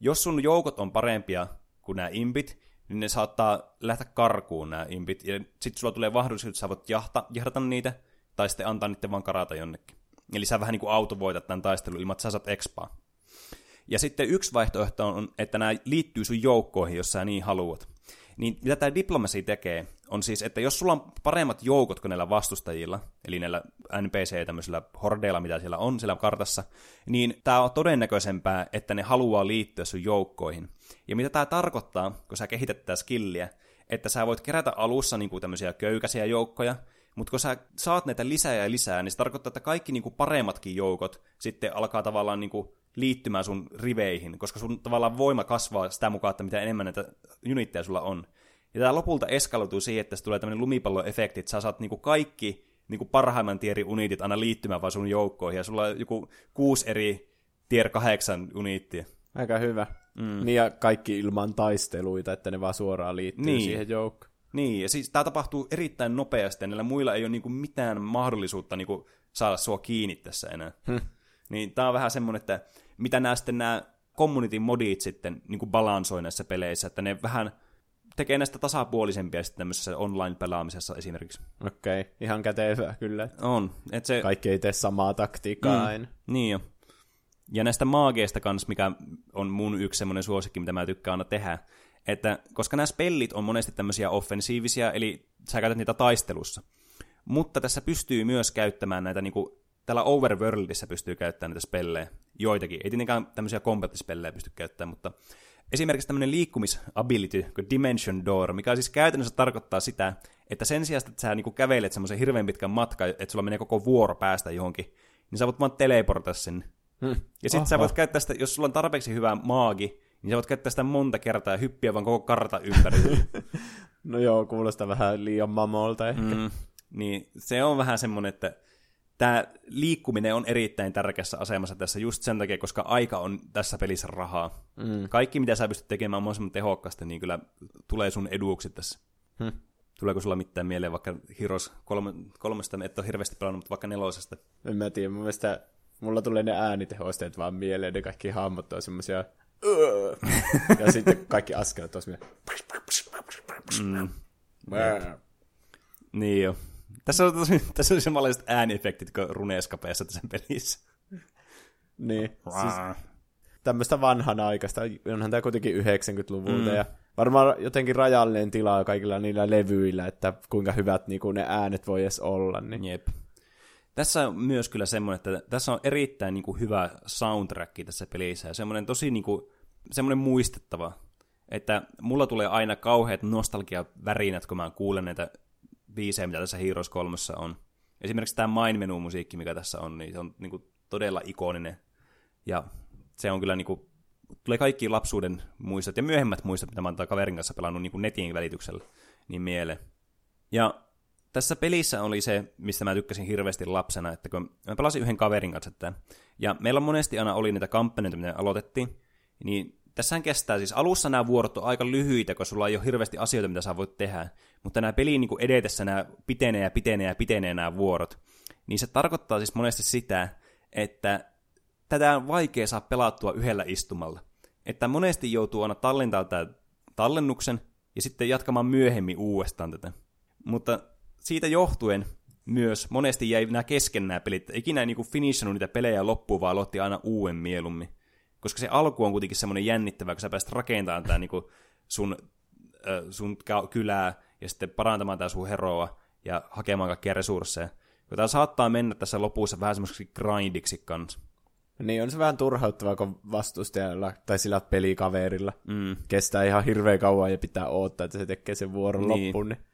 Jos sun joukot on parempia kuin nämä impit, niin ne saattaa lähteä karkuun nämä impit, ja sitten sulla tulee mahdollisuus, että sä voit jahta, jahdata niitä, tai sitten antaa niiden vaan karata jonnekin. Eli sä vähän niin kuin autovoitat tämän taistelun ilman, että sä saat expaa. Ja sitten yksi vaihtoehto on, että nämä liittyy sun joukkoihin, jos sä niin haluat. Niin mitä tämä diplomasi tekee, on siis, että jos sulla on paremmat joukot kuin näillä vastustajilla, eli näillä NPC tämmöisillä hordeilla, mitä siellä on siellä kartassa, niin tämä on todennäköisempää, että ne haluaa liittyä sun joukkoihin. Ja mitä tämä tarkoittaa, kun sä kehität tätä skilliä, että sä voit kerätä alussa niin kuin tämmöisiä köykäisiä joukkoja, mutta kun sä saat näitä lisää ja lisää, niin se tarkoittaa, että kaikki niin kuin paremmatkin joukot sitten alkaa tavallaan niin kuin liittymään sun riveihin, koska sun tavallaan voima kasvaa sitä mukaan, että mitä enemmän näitä unitteja sulla on. Ja tämä lopulta eskaloituu siihen, että tulee tämmöinen lumipalloefekti, että sä saat niinku kaikki niinku parhaimman tieri uniitit aina liittymään vaan sun joukkoihin, ja sulla on joku kuusi eri tier kahdeksan uniittia. Aika hyvä. Mm. Niin ja kaikki ilman taisteluita, että ne vaan suoraan liittyy niin. siihen joukkoon. Niin, ja siis tämä tapahtuu erittäin nopeasti, ja näillä muilla ei ole niinku mitään mahdollisuutta niinku saada sua kiinni tässä enää. Hm. Niin tämä on vähän semmoinen, että mitä nämä sitten nämä community modit sitten niin kuin balansoi näissä peleissä, että ne vähän tekee näistä tasapuolisempia sitten tämmöisessä online-pelaamisessa esimerkiksi. Okei, okay. ihan kätevää kyllä. On. Et se... Kaikki ei tee samaa taktiikkaa mm. aina. Niin jo. Ja näistä maageista kanssa, mikä on mun yksi semmoinen suosikki, mitä mä tykkään aina tehdä, että koska nämä spellit on monesti tämmöisiä offensiivisia, eli sä käytät niitä taistelussa, mutta tässä pystyy myös käyttämään näitä niinku täällä Overworldissa pystyy käyttämään näitä spellejä, joitakin. Ei tietenkään tämmöisiä combat-spellejä pysty käyttämään, mutta esimerkiksi tämmöinen liikkumisability kuin Dimension Door, mikä siis käytännössä tarkoittaa sitä, että sen sijaan, että sä niinku kävelet semmoisen hirveän pitkän matkan, että sulla menee koko vuoro päästä johonkin, niin sä voit vaan teleportaa sinne. Hmm. Ja sitten sä voit käyttää sitä, jos sulla on tarpeeksi hyvä maagi, niin sä voit käyttää sitä monta kertaa ja hyppiä vaan koko karta ympäri. no joo, kuulostaa vähän liian mamolta ehkä. Mm, niin se on vähän semmoinen, että tämä liikkuminen on erittäin tärkeässä asemassa tässä just sen takia, koska aika on tässä pelissä rahaa. Mm. Kaikki, mitä sä pystyt tekemään mahdollisimman tehokkaasti, niin kyllä tulee sun eduksi tässä. Hmm. Tuleeko sulla mitään mieleen vaikka Heroes kolme, kolmesta, et ole hirveästi pelannut, mutta vaikka nelosesta? En mä tiedä, mun mielestä mulla tulee ne äänitehosteet vaan mieleen, ne kaikki hahmot on semmosia ja sitten kaikki askelet on mm. Niin jo. Tässä on, tosi, tässä on samanlaiset ääniefektit kuin Runescapeessa tässä pelissä. Niin, siis tämmöistä vanhan aikaista, onhan tämä kuitenkin 90-luvulta, mm. ja varmaan jotenkin rajallinen tila kaikilla niillä levyillä, että kuinka hyvät niin kuin ne äänet voi edes olla. Niin. Jep. Tässä on myös kyllä semmoinen, että tässä on erittäin niin kuin hyvä soundtrack tässä pelissä, ja semmoinen tosi niin kuin, semmoinen muistettava, että mulla tulee aina kauheat nostalgia-värinät, kun mä kuulen näitä biisejä, mitä tässä Heroes 3 on. Esimerkiksi tämä Mine Menu-musiikki, mikä tässä on, niin se on niin kuin, todella ikoninen. Ja se on kyllä niin kuin, tulee kaikki lapsuuden muistot ja myöhemmät muistot, mitä mä oon kaverin kanssa pelannut niin kuin netin välityksellä, niin mieleen. Ja tässä pelissä oli se, mistä mä tykkäsin hirveästi lapsena, että kun mä pelasin yhden kaverin kanssa että, ja meillä monesti aina oli niitä kampanjoita, mitä aloitettiin, niin Tässähän kestää siis, alussa nämä vuorot on aika lyhyitä, kun sulla ei ole hirveästi asioita, mitä sä voit tehdä, mutta nämä peliin niin edetessä nämä pitenee ja pitenee ja pitenee nämä vuorot, niin se tarkoittaa siis monesti sitä, että tätä on vaikea saa pelattua yhdellä istumalla. Että monesti joutuu aina tallentaa tämän tallennuksen ja sitten jatkamaan myöhemmin uudestaan tätä. Mutta siitä johtuen myös monesti jäi nämä kesken nämä pelit. Ikinä ei niin finishannut niitä pelejä loppuun, vaan aloitti aina uuden mieluummin koska se alku on kuitenkin semmoinen jännittävä, kun sä pääset rakentamaan tää niinku sun, äh, sun kylää ja sitten parantamaan tää sun heroa ja hakemaan kaikkia resursseja. Kun tää saattaa mennä tässä lopussa vähän semmoiseksi grindiksi kanssa. Niin, on se vähän turhauttavaa, kun vastustajalla tai sillä pelikaverilla mm. kestää ihan hirveän kauan ja pitää odottaa, että se tekee sen vuoron niin. loppuun. Niin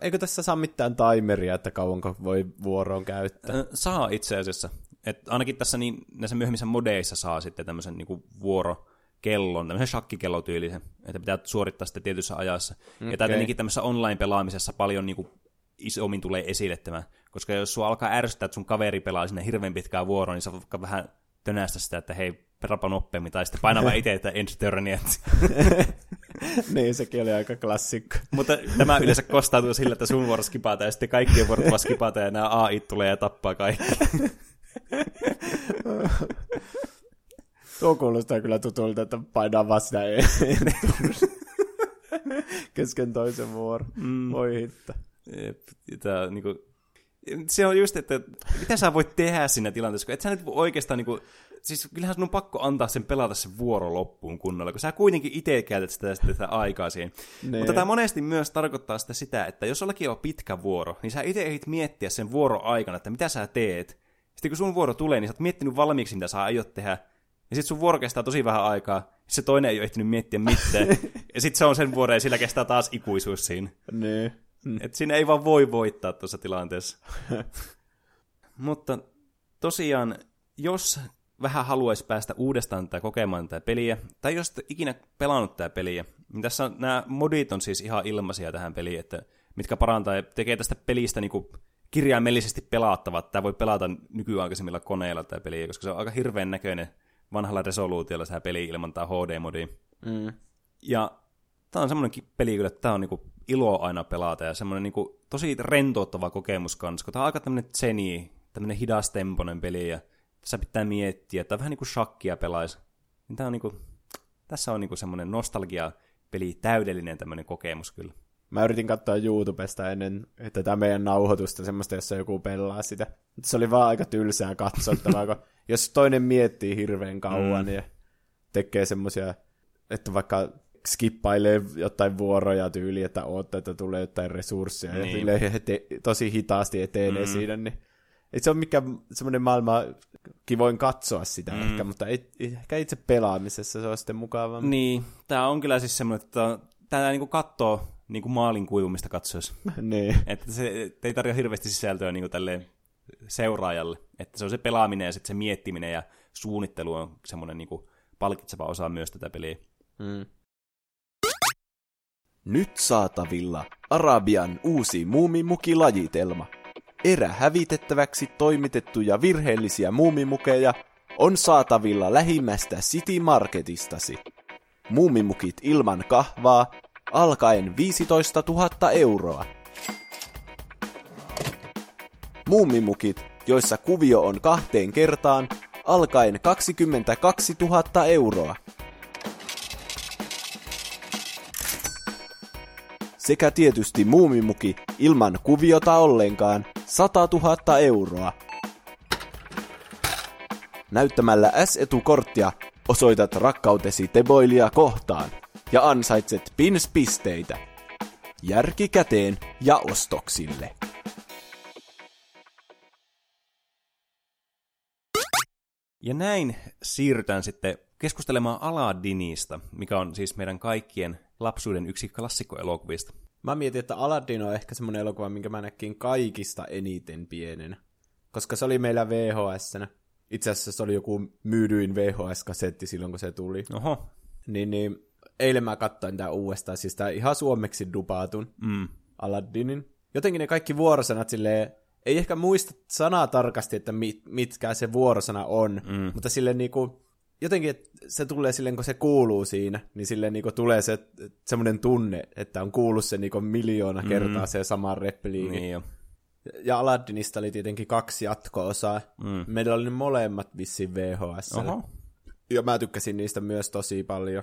Eikö tässä saa mitään timeria, että kauanko voi vuoroon käyttää? Saa itse asiassa. Et ainakin tässä niin, näissä myöhemmissä modeissa saa sitten tämmöisen niin vuorokellon, tämmöisen shakkikellotyylisen, että pitää suorittaa sitten tietyssä ajassa. Okay. Ja tämä tietenkin tämmöisessä online-pelaamisessa paljon niin kuin isommin tulee esille tämä, koska jos sua alkaa ärsyttää, että sun kaveri pelaa sinne hirveän pitkään vuoroon, niin sä voit vähän tönästä sitä, että hei, perapa nopeammin, tai sitten painaa vaan itse, että End niin, sekin oli aika klassikko. Mutta tämä yleensä kostautuu sillä, että sun vuoro skipataan, ja sitten kaikkien vuorot vaan skipataan, ja nämä AI tulee ja tappaa kaikki. Tuo kuulostaa kyllä tutulta, että painaa vaan sitä kesken toisen vuoron. Mm. Voi hitto. Jep, tää, niinku, se on just, että mitä sä voit tehdä siinä tilanteessa, kun et sä nyt oikeastaan niinku, siis kyllähän sun on pakko antaa sen pelata sen vuoro loppuun kunnolla, kun sä kuitenkin itse käytät sitä, sitä, sitä aikaa siihen. Ne. Mutta tämä monesti myös tarkoittaa sitä, sitä, että jos jollakin on pitkä vuoro, niin sä itse ehdit miettiä sen vuoro aikana, että mitä sä teet. Sitten kun sun vuoro tulee, niin sä oot miettinyt valmiiksi, mitä sä aiot tehdä. Ja sitten sun vuoro kestää tosi vähän aikaa. Se toinen ei ole ehtinyt miettiä mitään. ja sitten se on sen vuoro ja sillä kestää taas ikuisuus siinä. Ne. Et siinä ei vaan voi voittaa tuossa tilanteessa. Mutta tosiaan, jos vähän haluaisi päästä uudestaan tätä kokemaan tätä peliä, tai jos et ikinä pelannut tätä peliä, niin tässä on, nämä modit on siis ihan ilmaisia tähän peliin, että mitkä parantaa ja tekee tästä pelistä niin kuin kirjaimellisesti pelaattava. Tämä voi pelata nykyaikaisemmilla koneilla tämä peli, koska se on aika hirveän näköinen vanhalla resoluutiolla tämä peli ilman tämä HD-modi. Mm. Ja tämä on semmoinen peli kyllä, että tämä on niinku ilo aina pelata ja semmoinen niinku tosi rentouttava kokemus kanssa, kun tämä on aika tämmöinen tseni, tämmöinen hidastempoinen peli ja tässä pitää miettiä, että vähän niin kuin shakkia pelaisi. Niin tämä on niin kuin, tässä on niin kuin semmoinen nostalgia-peli, täydellinen tämmöinen kokemus kyllä. Mä yritin katsoa YouTubesta ennen tätä meidän nauhoitusta, semmoista, jossa joku pelaa sitä. Se oli vaan aika tylsää katsottavaa, kun jos toinen miettii hirveän kauan mm. ja tekee semmoisia, että vaikka skippailee jotain vuoroja tyyliä, että oottaa, että tulee jotain resursseja niin. ja heti, tosi hitaasti etenee mm. siinä, niin ei se ole mikään semmoinen maailma, kivoin katsoa sitä mm. ehkä, mutta ei, ehkä itse pelaamisessa se on sitten mukavaa. Niin, tämä on kyllä siis semmoinen, että tämä niinku katsoo niinku maalin kuivumista katsoessa. niin. Että se ei tarjoa hirveästi sisältöä niinku tälleen seuraajalle. Että se on se pelaaminen ja sitten se miettiminen ja suunnittelu on semmoinen niinku palkitseva osa myös tätä peliä. Mm. Nyt saatavilla Arabian uusi muumimukilajitelma – erähävitettäväksi toimitettuja virheellisiä muumimukeja on saatavilla lähimmästä City Marketistasi. Muumimukit ilman kahvaa alkaen 15 000 euroa. Muumimukit, joissa kuvio on kahteen kertaan, alkaen 22 000 euroa. Sekä tietysti muumimuki ilman kuviota ollenkaan 100 000 euroa. Näyttämällä S-etukorttia osoitat rakkautesi Teboilia kohtaan ja ansaitset pins-pisteitä. Järki käteen ja ostoksille. Ja näin siirrytään sitten keskustelemaan Aladdinista, mikä on siis meidän kaikkien lapsuuden yksi klassikkoelokuvista. Mä mietin, että Aladdin on ehkä semmoinen elokuva, minkä mä näkin kaikista eniten pienenä. Koska se oli meillä vhs Itse asiassa se oli joku myydyin VHS-kasetti silloin, kun se tuli. Oho. Niin, niin eilen mä katsoin tää uudestaan, siis tää ihan suomeksi dupaatun mm. Aladdinin. Jotenkin ne kaikki vuorosanat silleen, ei ehkä muista sanaa tarkasti, että mit, mitkä se vuorosana on, mm. mutta silleen niinku, jotenkin että se tulee silleen, kun se kuuluu siinä, niin silleen niin tulee se semmoinen tunne, että on kuullut se niin miljoona kertaa mm. se sama repliikki. Niin jo. Ja Aladdinista oli tietenkin kaksi jatko-osaa. Mm. Meillä oli ne molemmat vissiin VHS. Oho. Ja mä tykkäsin niistä myös tosi paljon.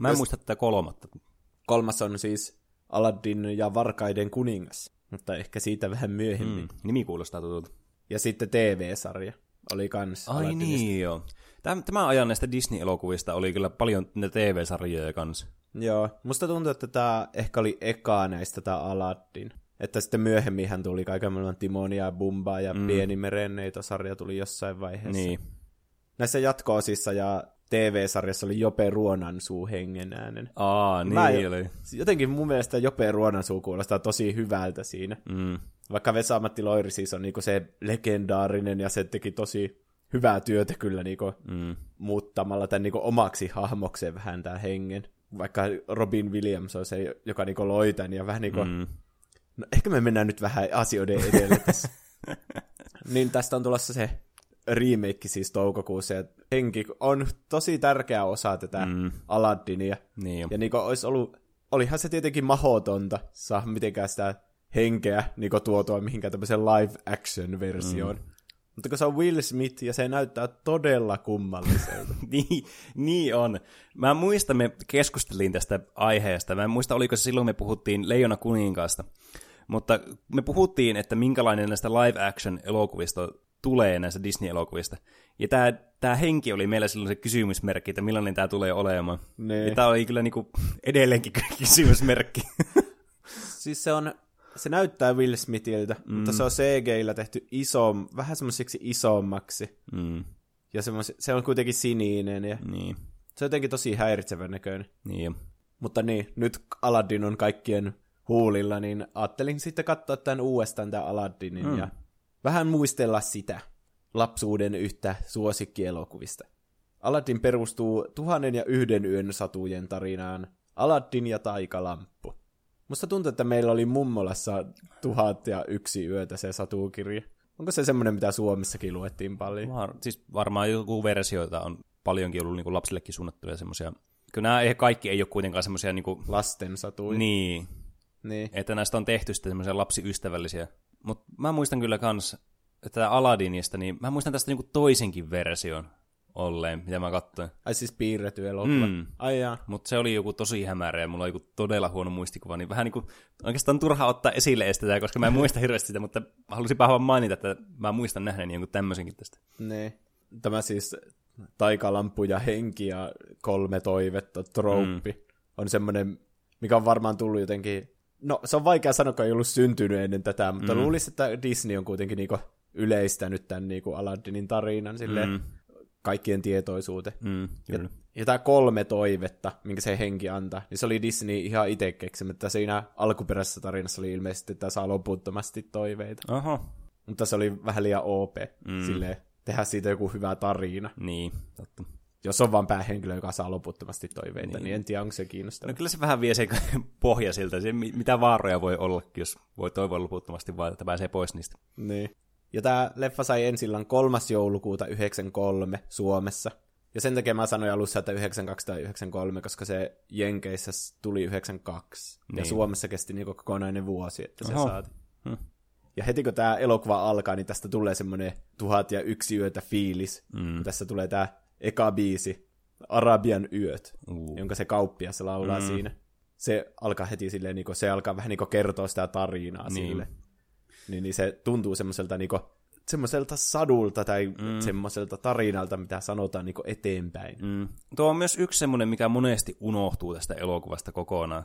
Mä en Jos... muista tätä kolmatta. Kolmas on siis Aladdin ja Varkaiden kuningas, mutta ehkä siitä vähän myöhemmin. Mm. Nimi kuulostaa tutulta. Ja sitten TV-sarja oli kans Ai niin joo. Tämä ajan näistä Disney-elokuvista oli kyllä paljon ne TV-sarjoja kanssa. Joo, musta tuntuu, että tämä ehkä oli eka näistä tämä Aladdin. Että sitten myöhemmin hän tuli kaiken maailman Timonia ja Bumbaa ja mm. Pieni merenneito-sarja tuli jossain vaiheessa. Niin. Näissä jatko-osissa ja TV-sarjassa oli Jope Ruonansuu hengen äänen. Aa, niin Mä, oli. Jotenkin mun mielestä Jope Ruonansuu kuulostaa tosi hyvältä siinä. Mm. Vaikka Vesa-Matti Loiri siis on niinku se legendaarinen ja se teki tosi hyvää työtä kyllä niinku mm. muuttamalla tämän niinku omaksi hahmokseen vähän tämän hengen. Vaikka Robin Williams on se, joka niinku loi tämän ja vähän niinku... Mm. No, ehkä me mennään nyt vähän asioiden edelle tässä. niin tästä on tulossa se remake siis toukokuussa, ja henki on tosi tärkeä osa tätä mm. Aladdinia. Niin ja niinku olisi ollut, olihan se tietenkin mahotonta saa mitenkään sitä henkeä niinku tuotua mihinkään tämmöiseen live action versioon. Mm Mutta kun se on Will Smith ja se näyttää todella kummalliselta. niin, niin on. Mä muistan, me keskustelin tästä aiheesta. Mä en muista, oliko se silloin me puhuttiin Leijona kuninkaasta. Mutta me puhuttiin, että minkälainen näistä live-action-elokuvista tulee näistä Disney-elokuvista. Ja tämä, tämä henki oli meillä silloin se kysymysmerkki, että millainen tämä tulee olemaan. Niin. Ja tämä oli kyllä niinku edelleenkin kysymysmerkki. siis se on, se näyttää Will Smithiltä, mm. mutta se on CGillä tehty iso, vähän semmoisiksi isommaksi. Mm. Ja semmos, se on kuitenkin sininen ja Niin, se on jotenkin tosi häiritsevän näköinen. niin. Mutta niin, nyt Aladdin on kaikkien huulilla, niin ajattelin sitten katsoa tämän uudestaan, tämän Aladdinin, mm. ja vähän muistella sitä lapsuuden yhtä suosikkielokuvista. Aladdin perustuu tuhannen ja yhden yön satujen tarinaan Aladdin ja taikalamppu. Musta tuntuu, että meillä oli mummolassa tuhat ja yksi yötä se satukirja. Onko se semmoinen, mitä Suomessakin luettiin paljon? Var, siis varmaan joku versioita on paljonkin ollut niin kuin lapsillekin suunnattuja semmoisia. Kyllä nämä kaikki ei ole kuitenkaan semmoisia, niin kuin, Lasten satuja. niin, niin. että näistä on tehty sitten semmoisia lapsiystävällisiä. Mutta mä muistan kyllä kans, että tää Aladdinista, niin mä muistan tästä niinku toisenkin version olleen, mitä mä katsoin. Ai siis piirretty elokuva. Mm. Ai jaa. Mutta se oli joku tosi hämärä ja mulla oli joku todella huono muistikuva, niin vähän niinku oikeastaan turha ottaa esille tätä, koska mä en muista hirveästi sitä, mutta halusin vaan mainita, että mä muistan nähneeni jonkun tämmöisenkin tästä. Niin. Tämä siis taikalampu ja henki ja kolme toivetta, trouppi, mm. on semmoinen, mikä on varmaan tullut jotenkin... No, se on vaikea sanoa, kun ei ollut syntynyt ennen tätä, mutta mm. luulisin, että Disney on kuitenkin niinku yleistänyt tämän niinku Aladdinin tarinan silleen Mm. kaikkien tietoisuuteen. Mm, kyllä. Ja tämä kolme toivetta, minkä se henki antaa, niin se oli Disney ihan itse keksimä, että siinä alkuperäisessä tarinassa oli ilmeisesti, että saa loputtomasti toiveita. Oho, Mutta se oli vähän liian OP, mm. silleen, tehdä siitä joku hyvä tarina. niin, totta. Jos on vaan päähenkilö, joka saa loputtomasti toiveita, niin, Niin. niin en tiedä, onko se kiinnostavaa. No kyllä se vähän vie se pohja siltä, se, mi- mitä vaaroja voi olla, jos voi toivoa loputtomasti vaan, että pääsee pois niistä. Niin. Ja tämä leffa sai ensillan 3. joulukuuta 93 Suomessa. Ja sen takia mä sanoin alussa, että 92 tai 93, koska se Jenkeissä tuli 92. Niin. Ja Niin. Suomessa kesti niinku kokonainen vuosi, että se saatiin. Hm. Ja heti kun tämä elokuva alkaa, niin tästä tulee semmoinen tuhat ja yksi yötä fiilis. Mm. Tässä tulee tämä eka biisi, Arabian yöt, Uh. jonka se kauppias laulaa mm. siinä. Se alkaa heti silleen, niin se alkaa vähän niin kertoa sitä tarinaa Niin. sille. Niin, niin se tuntuu semmoiselta niin semmoiselta sadulta tai mm. semmoiselta tarinalta, mitä sanotaan niin eteenpäin. Mm. Tuo on myös yksi semmoinen, mikä monesti unohtuu tästä elokuvasta kokonaan.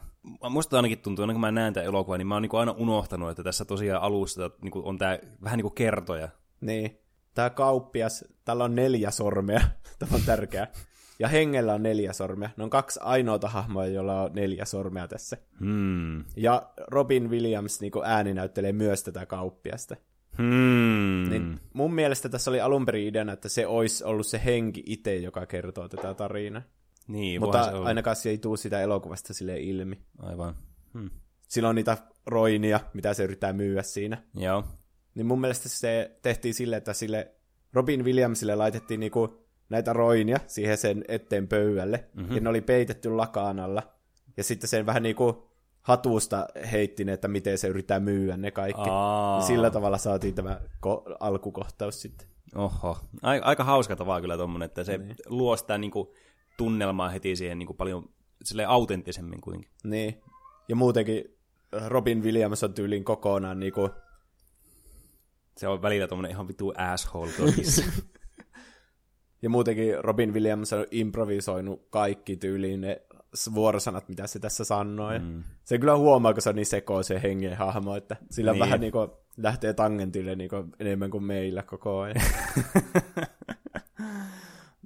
Musta ainakin tuntuu, aina kun mä näen tämän elokuvan, niin mä oon niin aina unohtanut, että tässä tosiaan alussa niin on tämä vähän niin kuin kertoja. Niin. Tämä kauppias, tällä on neljä sormea. Tämä on tärkeää. Ja hengellä on neljä sormea. Ne on kaksi ainoata hahmoa, jolla on neljä sormea tässä. Hmm. Ja Robin Williams niin ääni näyttelee myös tätä kauppiasta. Hmm. Niin mun mielestä tässä oli alun perin ideana, että se olisi ollut se henki itse, joka kertoo tätä tarinaa. Niin, Mutta se olla. ainakaan se ei tule sitä elokuvasta sille ilmi. Aivan. Hmm. Sillä on niitä roinia, mitä se yrittää myyä siinä. Joo. Niin mun mielestä se tehtiin sille, että sille Robin Williamsille laitettiin niinku näitä roinia siihen sen eteen pöydälle, mm-hmm. ja ne oli peitetty lakaan alla. Ja sitten sen vähän niinku hatusta heitti ne, että miten se yrittää myyä ne kaikki. Aa. Ja sillä tavalla saatiin tämä ko- alkukohtaus sitten. Oho. Ai, aika hauska tavaa kyllä tommonen, että se niin. luo sitä niinku, tunnelmaa heti siihen niinku, paljon sille autenttisemmin kuitenkin. Niin. Ja muutenkin Robin Williams on tyylin kokonaan niinku Se on välillä tommonen ihan vittu asshole todissa. Ja muutenkin Robin Williams on improvisoinut kaikki tyyliin ne vuorosanat, mitä se tässä sanoo. Ja Mm. Se kyllä huomaa, kun se on niin sekoo se hengen hahmo, että sillä Niin. niin. vähän niin kuin lähtee tangentille niin kuin enemmän kuin meillä koko ajan.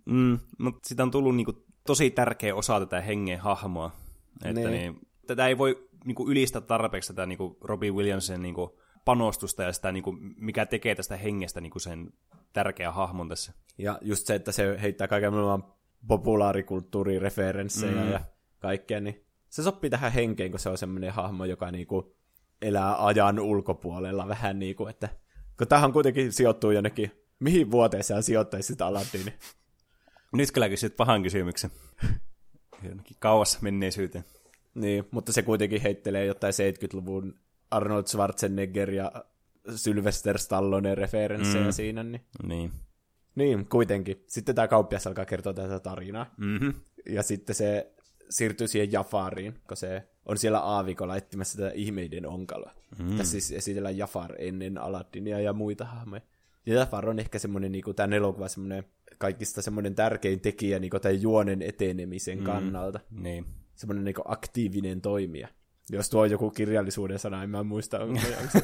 mm, mutta siitä on tullut niinku, tosi tärkeä osa tätä hengen hahmoa. Että niin. Niin. Niin, tätä ei voi niinku, ylistää tarpeeksi tätä niinku, Robin Williamsin niinku, panostusta ja sitä, niinku, mikä tekee tästä hengestä niinku, sen tärkeä hahmon tässä. Ja just se, että se heittää kaiken maailman populaarikulttuurireferenssejä Mm. ja kaikkea, niin se sopii tähän henkeen, kun se on semmoinen hahmo, joka niinku elää ajan ulkopuolella vähän niin kuin, että kun tähän kuitenkin sijoittuu jonnekin, mihin vuoteen sä sijoittaisit Aladdin? Nyt kyllä kysyt pahan kysymyksen. Jonnekin kauas menneisyyteen. Niin, mutta se kuitenkin heittelee jotain 70-luvun Arnold Schwarzenegger ja Sylvester Stallone referenssejä mm. siinä. Niin. Niin. niin, kuitenkin. Sitten tämä kauppias alkaa kertoa tätä tarinaa. Mm-hmm. Ja sitten se siirtyy siihen Jafariin, kun se on siellä aavikolla etsimässä tätä ihmeiden onkaloa. Mm. Tässä siis esitellään Jafar ennen Aladdinia ja muita hahmoja. Ja Jafar on ehkä semmoinen, niin kuin tämän elokuvan semmoinen kaikista semmoinen tärkein tekijä niin tämän juonen etenemisen mm. kannalta. Niin. Semmoinen niin aktiivinen toimija. Jos tuo on joku kirjallisuuden sana, en mä muista. Onko se.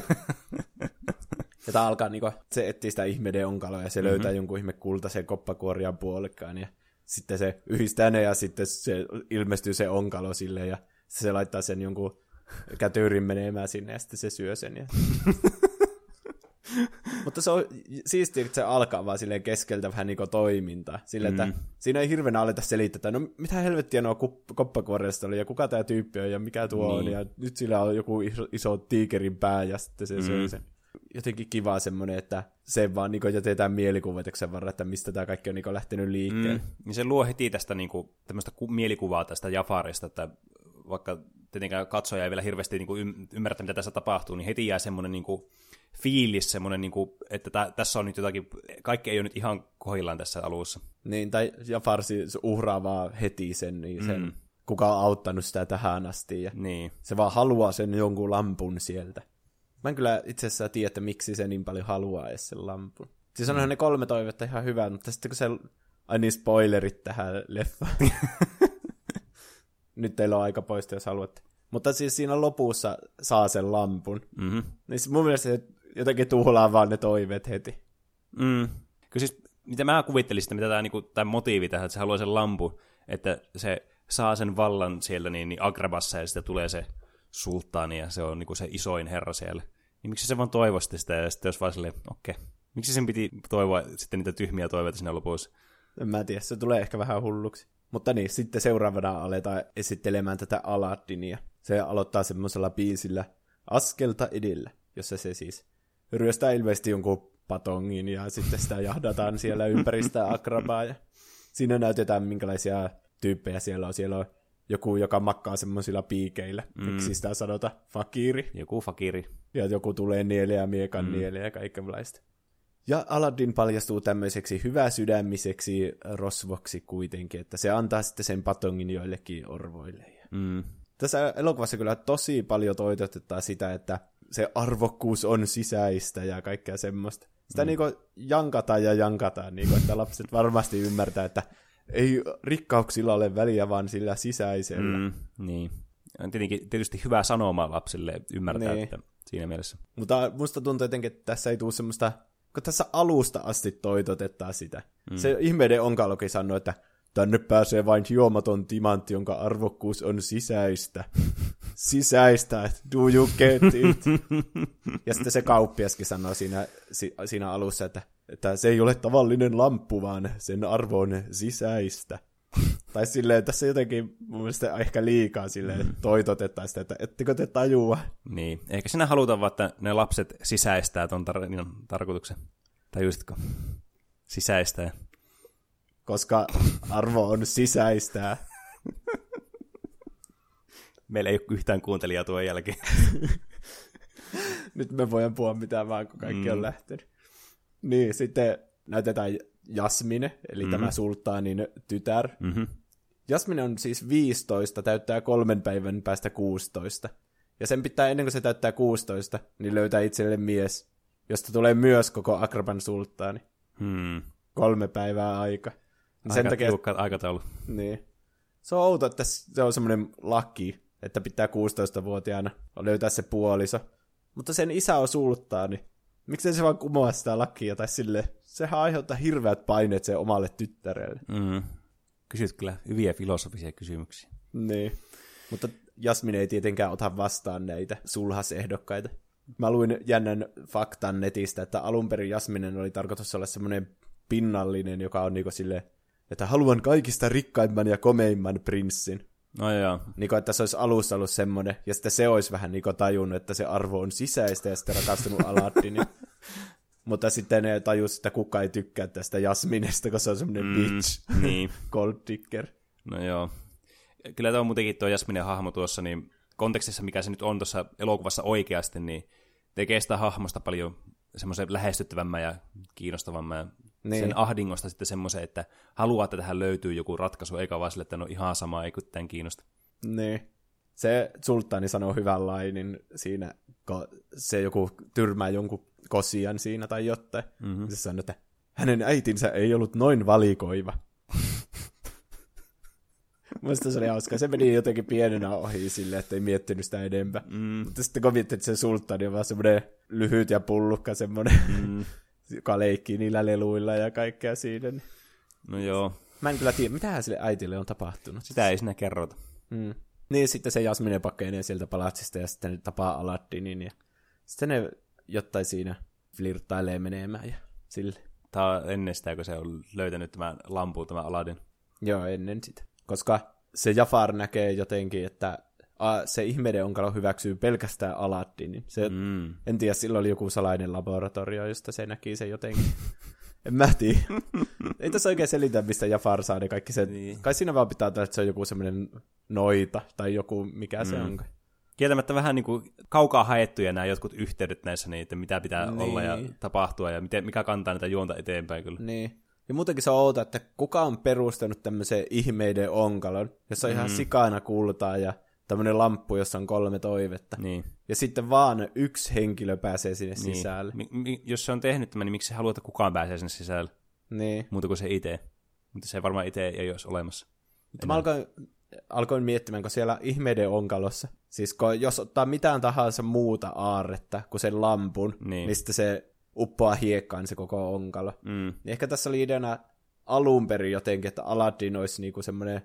ja tämä alkaa, niin kuin, se etsii sitä ihmeiden onkaloa ja se mm-hmm. löytää jonkun ihme kultaisen koppakuorian puolikkaan ja sitten se yhdistää ne ja sitten se ilmestyy se onkalo sille ja se laittaa sen jonkun kätyyrin menemään sinne ja sitten se syö sen. Ja... Mutta se on siistiä, että se alkaa vaan silleen keskeltä vähän niin toimintaa. Sille, mm. että siinä ei hirveän aleta selittää, no mitä helvettiä nuo koppakuoresta oli, ja kuka tämä tyyppi on, ja mikä tuo niin. on, ja nyt sillä on joku iso, iso tiikerin pää, ja sitten se mm. syö sen. Jotenkin kiva semmoinen, että se vaan niin jätetään mielikuvituksen varra, että mistä tämä kaikki on niin lähtenyt liikkeelle. Mm. Niin se luo heti tästä niin kuin, tämmöistä ku- mielikuvaa tästä Jafarista, että vaikka tietenkään katsoja ei vielä hirveästi niin kuin ymmärrä, mitä tässä tapahtuu, niin heti jää semmoinen niin kuin, fiilis, semmoinen, niin kuin, että tä, tässä on nyt jotakin, kaikki ei ole nyt ihan kohillaan tässä alussa. Niin, tai ja Farsi uhraa vaan heti sen, niin sen mm. kuka on auttanut sitä tähän asti. Ja niin. Se vaan haluaa sen jonkun lampun sieltä. Mä en kyllä itse asiassa tiedä, että miksi se niin paljon haluaa edes sen lampun. Siis onhan mm. ne kolme toivetta ihan hyvää, mutta sitten kun se... Ai niin, spoilerit tähän leffaan. Nyt teillä on aika poistua, jos haluatte. Mutta siis siinä lopussa saa sen lampun. Mm-hmm. Niin mun mielestä se jotenkin tuhlaa vaan ne toiveet heti. Mm. Kyllä siis, mitä mä kuvittelisin, että mitä tämä, niin kuin, tämä motiivi tähän, että se haluaa sen lampu, että se saa sen vallan siellä niin, niin Agrabassa ja sitten tulee se sulttaani ja se on niin kuin se isoin herra siellä. Niin miksi se vaan toivosti sitä ja sitten jos vaan silleen, okei, okay. miksi sen piti toivoa sitten niitä tyhmiä toiveita sinne lopussa? En mä tiedä, se tulee ehkä vähän hulluksi. Mutta niin, sitten seuraavana aletaan esittelemään tätä Aladdinia. Se aloittaa semmoisella biisillä askelta edellä, jossa se siis ryöstää ilmeisesti jonkun patongin ja sitten sitä jahdataan siellä ympäristä akrabaa. Ja siinä näytetään, minkälaisia tyyppejä siellä on. Siellä on joku, joka makkaa semmoisilla piikeillä. Mm. Miksi sitä sanota fakiri? Joku fakiri. Ja joku tulee nieleä, miekan mm. nieleä ja kaikenlaista. Ja Aladdin paljastuu tämmöiseksi hyväsydämiseksi rosvoksi kuitenkin, että se antaa sitten sen patongin joillekin orvoille. Mm. Tässä elokuvassa kyllä tosi paljon toitotetaan sitä, että se arvokkuus on sisäistä ja kaikkea semmoista. Sitä mm. niinku jankataan ja jankataan, niinku, että lapset varmasti ymmärtää, että ei rikkauksilla ole väliä, vaan sillä sisäisellä. Mm, niin. On tietenkin, tietysti hyvä sanoma lapsille ymmärtää, niin. että siinä mielessä. Mutta musta tuntuu jotenkin, että tässä ei tule semmoista, kun tässä alusta asti toitotetaan sitä. Mm. Se ihmeiden onkalogi sanoi, että Tänne pääsee vain hiomaton timantti, jonka arvokkuus on sisäistä. sisäistä, do you get it? ja sitten se kauppiaskin sanoo siinä, siinä alussa, että, että se ei ole tavallinen lamppu, vaan sen arvo on sisäistä. tai silleen, tässä jotenkin mun mielestä ehkä liikaa silleen mm. toitotetaan sitä, että ettekö te tajua. Niin, ehkä sinä halutaan vaan, että ne lapset sisäistää ton tar- tarkoituksen. Tajusitko? Sisäistää koska arvo on sisäistää. Meillä ei ole yhtään kuuntelijaa tuon jälkeen. Nyt me voidaan puhua mitään vaan, kun kaikki mm. on lähtenyt. Niin, sitten näytetään Jasmine, eli mm-hmm. tämä sulttaanin tytär. Mm-hmm. Jasmine on siis 15, täyttää kolmen päivän päästä 16. Ja sen pitää ennen kuin se täyttää 16, niin löytää itselle mies, josta tulee myös koko Akraban sulttaani. Hmm. Kolme päivää aika. Aika sen takia, tiukka aikataulu. Niin. Se on outo, että se on semmoinen laki, että pitää 16-vuotiaana löytää se puoliso. Mutta sen isä on sulttaa, niin miksei se vaan kumoa sitä lakia tai sille. Sehän aiheuttaa hirveät paineet sen omalle tyttärelle. Mm. Kysyt kyllä hyviä filosofisia kysymyksiä. Niin. Mutta Jasmin ei tietenkään ota vastaan näitä sulhasehdokkaita. Mä luin jännän faktan netistä, että alun perin Jasminen oli tarkoitus olla semmoinen pinnallinen, joka on niinku silleen että haluan kaikista rikkaimman ja komeimman prinssin. No joo. Niin että se olisi alussa ollut semmoinen, ja sitten se olisi vähän niin tajunnut, että se arvo on sisäistä ja sitten rakastunut Aladdinin. Mutta sitten ne tajus, että kuka ei tykkää tästä Jasminesta, kun se on semmoinen mm, bitch. Niin. Gold digger. No joo. Kyllä on muutenkin tuo Jasminen hahmo tuossa, niin kontekstissa, mikä se nyt on tuossa elokuvassa oikeasti, niin tekee sitä hahmosta paljon semmoisen lähestyttävämmän ja kiinnostavamman ja Niin. sen ahdingosta sitten semmoisen, että haluaa, että tähän löytyy joku ratkaisu, eikä vaan sille, että no ihan sama, ei tämän kiinnosta. Niin. Se sulttaani sanoo hyvän lainin siinä, kun se joku tyrmää jonkun kosian siinä tai jotain. Mm-hmm. Se sanoo, että hänen äitinsä ei ollut noin valikoiva. Musta se oli hauska. Se meni jotenkin pienenä ohi silleen, että ei miettinyt sitä enempää. Mm. Mutta sitten kun miettii, että se sulttaani on vaan semmoinen lyhyt ja pullukka semmoinen, mm. joka leikkii niillä leluilla ja kaikkea siinä. niin- No joo, Mä en kyllä tiedä, mitä sille äitille on tapahtunut. sitä ei sinä kerrota. Mm. Niin, sitten se Jasmine pakkenee sieltä palatsista ja sitten ne tapaa Aladdinin ja sitten ne jotain siinä flirttailee menemään ja sille. Tämä on ennen sitä, kun se on löytänyt tämän lampuun, tämä Aladdin. Joo, ennen sitä. Koska se Jafar näkee jotenkin, että se ihmeiden onkalo hyväksyy pelkästään Aladdinin. Se, mm. En tiedä, sillä oli joku salainen laboratorio, josta se näki sen jotenkin. en mä tiedä. Ei tässä oikein selitä, mistä Jafar saa ne kaikki se. Niin. Kai siinä vaan pitää että se on joku semmoinen noita tai joku, mikä mm. se onkaan. Kieltämättä vähän niin kuin kaukaa haettuja nämä jotkut yhteydet näissä, niin, että mitä pitää Niin. olla ja tapahtua ja miten, mikä kantaa näitä juonta eteenpäin kyllä. Niin. Ja muutenkin se on outo, että kuka on perustanut tämmöisen ihmeiden onkalon, jossa on ihan sikana kultaa ja tämmöinen lamppu, jossa on kolme toivetta. Niin. Ja sitten vaan yksi henkilö pääsee sinne niin. sisälle. Mi- mi- jos se on tehnyt tämän, niin miksi se haluaa, että kukaan pääsee sinne sisälle? Niin. Muuta kuin se itse. Mutta se varmaan itse ei olisi olemassa. Mutta mä alkoin, alkoin miettimään, kun siellä ihmeiden onkalossa, siis kun jos ottaa mitään tahansa muuta aarretta kuin sen lampun, Niin. niin, niin sitten se uppoaa hiekkaan se koko onkalo. Mm. Niin ehkä tässä oli ideana alun perin jotenkin, että Aladdin olisi niinku semmoinen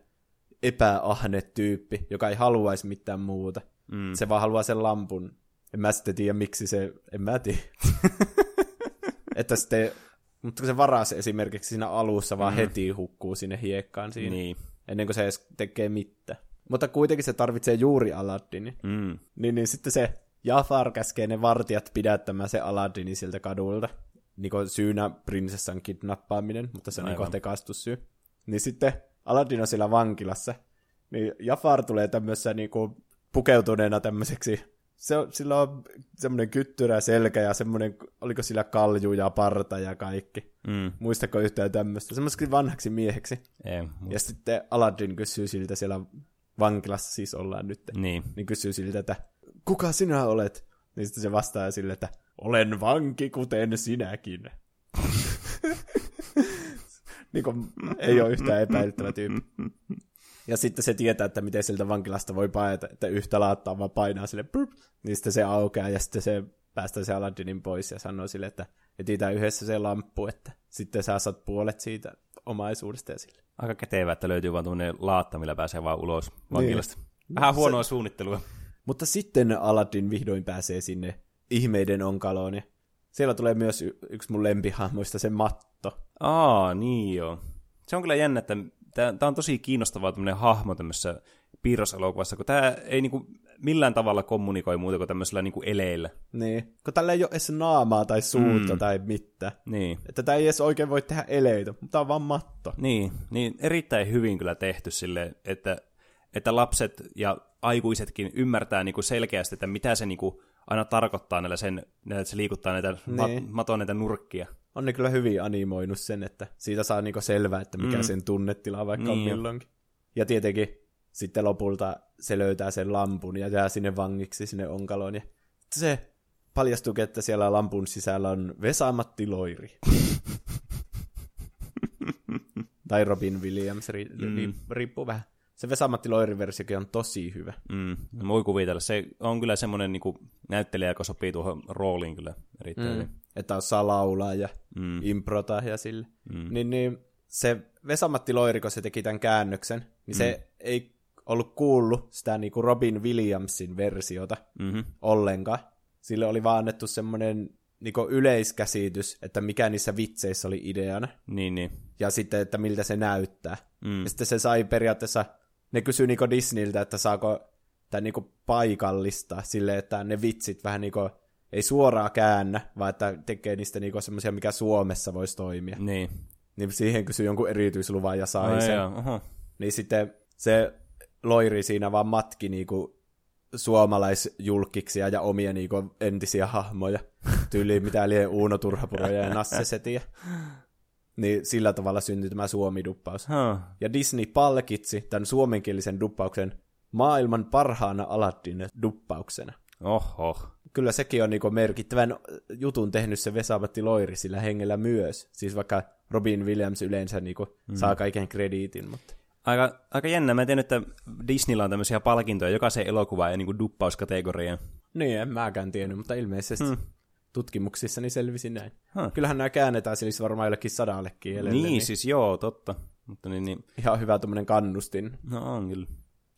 epäahne tyyppi, joka ei haluaisi mitään muuta. Mm. Se vaan haluaa sen lampun. En mä sitten tiedä, miksi se... En mä tiedä. että sitten... Mutta kun se varas esimerkiksi siinä alussa vaan heti hukkuu sinne hiekkaan siinä. Niin. Ennen kuin se edes tekee mitään. Mutta kuitenkin se tarvitsee juuri Aladdinin. Mm. Niin, niin sitten se Jafar käskee ne vartijat pidättämään se Aladdinin siltä kadulta. Niin kuin syynä prinsessan kidnappaaminen, mutta se on niin Aivan. tekastussyy. Niin sitten Aladdin on siellä vankilassa. Niin Jafar tulee tämmöisessä niin kuin pukeutuneena tämmöiseksi se on, sillä on semmoinen kyttyrä selkä ja semmoinen, oliko sillä kalju ja parta ja kaikki. Mm. Muistako yhtään tämmöistä? Semmoiseksi vanhaksi mieheksi. Ei, Ja sitten Aladdin kysyy siltä siellä vankilassa siis ollaan nyt. Niin. Niin kysyy siltä, että kuka sinä olet? Niin sitten se vastaa sille, että olen vanki kuten sinäkin. niin kuin, ei ole yhtään epäilyttävä tyyppi. Ja sitten se tietää, että miten sieltä vankilasta voi paeta, että yhtä laattaa vaan painaa sille, burp, niin sitten se aukeaa ja sitten se päästää se Aladdinin pois ja sanoo sille, että etsitään yhdessä se lamppu, että sitten sä saat puolet siitä omaisuudesta ja sille. Aika kätevä, että löytyy vaan tuommoinen laatta, millä pääsee vaan ulos vankilasta. Vähän huonoa suunnittelua. Mutta sitten Aladdin vihdoin pääsee sinne ihmeiden onkaloon ja siellä tulee myös y- yksi mun lempihahmoista, se matto. Aa, niin joo. Se on kyllä jännä, että tämä on tosi kiinnostavaa tämmöinen hahmo tämmöisessä piirroselokuvassa, kun tämä ei niinku millään tavalla kommunikoi muuta kuin tämmöisellä niinku eleillä. Niin, kun tällä ei ole edes naamaa tai suutta mm. tai mitään. Niin. Että tämä ei edes oikein voi tehdä eleitä, mutta tämä on vaan matto. Niin, niin erittäin hyvin kyllä tehty sille, että, että lapset ja aikuisetkin ymmärtää niinku selkeästi, että mitä se niinku aina tarkoittaa näillä sen, että se liikuttaa näitä Niin. mat, maton näitä nurkkia. On ne kyllä hyvin animoinut sen, että siitä saa niinku selvää, että mikä Mm. sen tunnetila vaikka on Niin jo. milloinkin. Ja tietenkin sitten lopulta se löytää sen lampun ja jää sinne vangiksi sinne onkaloon. Ja se paljastuukin, että siellä lampun sisällä on Vesamatti Loiri. tai Robin Williams, ri- mm. riippuu vähän. Se Vesamatti Loiri-versiokin on tosi hyvä. Mm, voi kuvitella. Se on kyllä semmoinen niinku näyttelijä, joka sopii tuohon rooliin kyllä erittäin mm. hyvin. Että osaa laulaa ja Mm. improta ja sille. Mm. Niin, niin se Vesamatti Loiri, kun se teki tämän käännöksen, niin mm. se ei ollut kuullut sitä niinku Robin Williamsin versiota Mm-hmm. ollenkaan. Sille oli vaan annettu semmoinen niinku yleiskäsitys, että mikä niissä vitseissä oli ideana. Niin, niin. Ja sitten, että miltä se näyttää. Mm. Ja sitten se sai periaatteessa, ne kysyi niinku Disneyltä, että saako tämä niinku paikallista silleen, että ne vitsit vähän niinku ei suoraan käännä, vaan että tekee niistä niinku semmoisia, mikä Suomessa voisi toimia. Niin. Niin siihen kysyi jonkun erityisluvan ja sai Ai sen. joo, oho. Niin sitten se loiri siinä vaan matki niinku suomalaisjulkiksia ja omia niinku entisiä hahmoja. Tyyliin mitä lie Uuno Turhapuroja ja Nasse Setiä. Niin sillä tavalla syntyi tämä suomiduppaus. Huh. Ja Disney palkitsi tämän suomenkielisen duppauksen maailman parhaana Aladdin duppauksena. Oho. Kyllä sekin on niinku merkittävän jutun tehnyt se Vesamatti Loiri sillä hengellä myös. Siis vaikka Robin Williams yleensä niinku mm. saa kaiken krediitin, mutta... Aika, aika jännä. Mä tiedän, että Disneyllä on tämmöisiä palkintoja jokaisen elokuvaan ja niin duppauskategoriaan. Niin, en mäkään tiennyt, mutta ilmeisesti hmm. Tutkimuksissani selvisi näin. Huh. Kyllähän nämä käännetään siis varmaan jollekin sadalle kielelle. Niin, niin, siis joo, totta. Mutta niin, niin. Ihan hyvä tuommoinen kannustin. No on kyllä.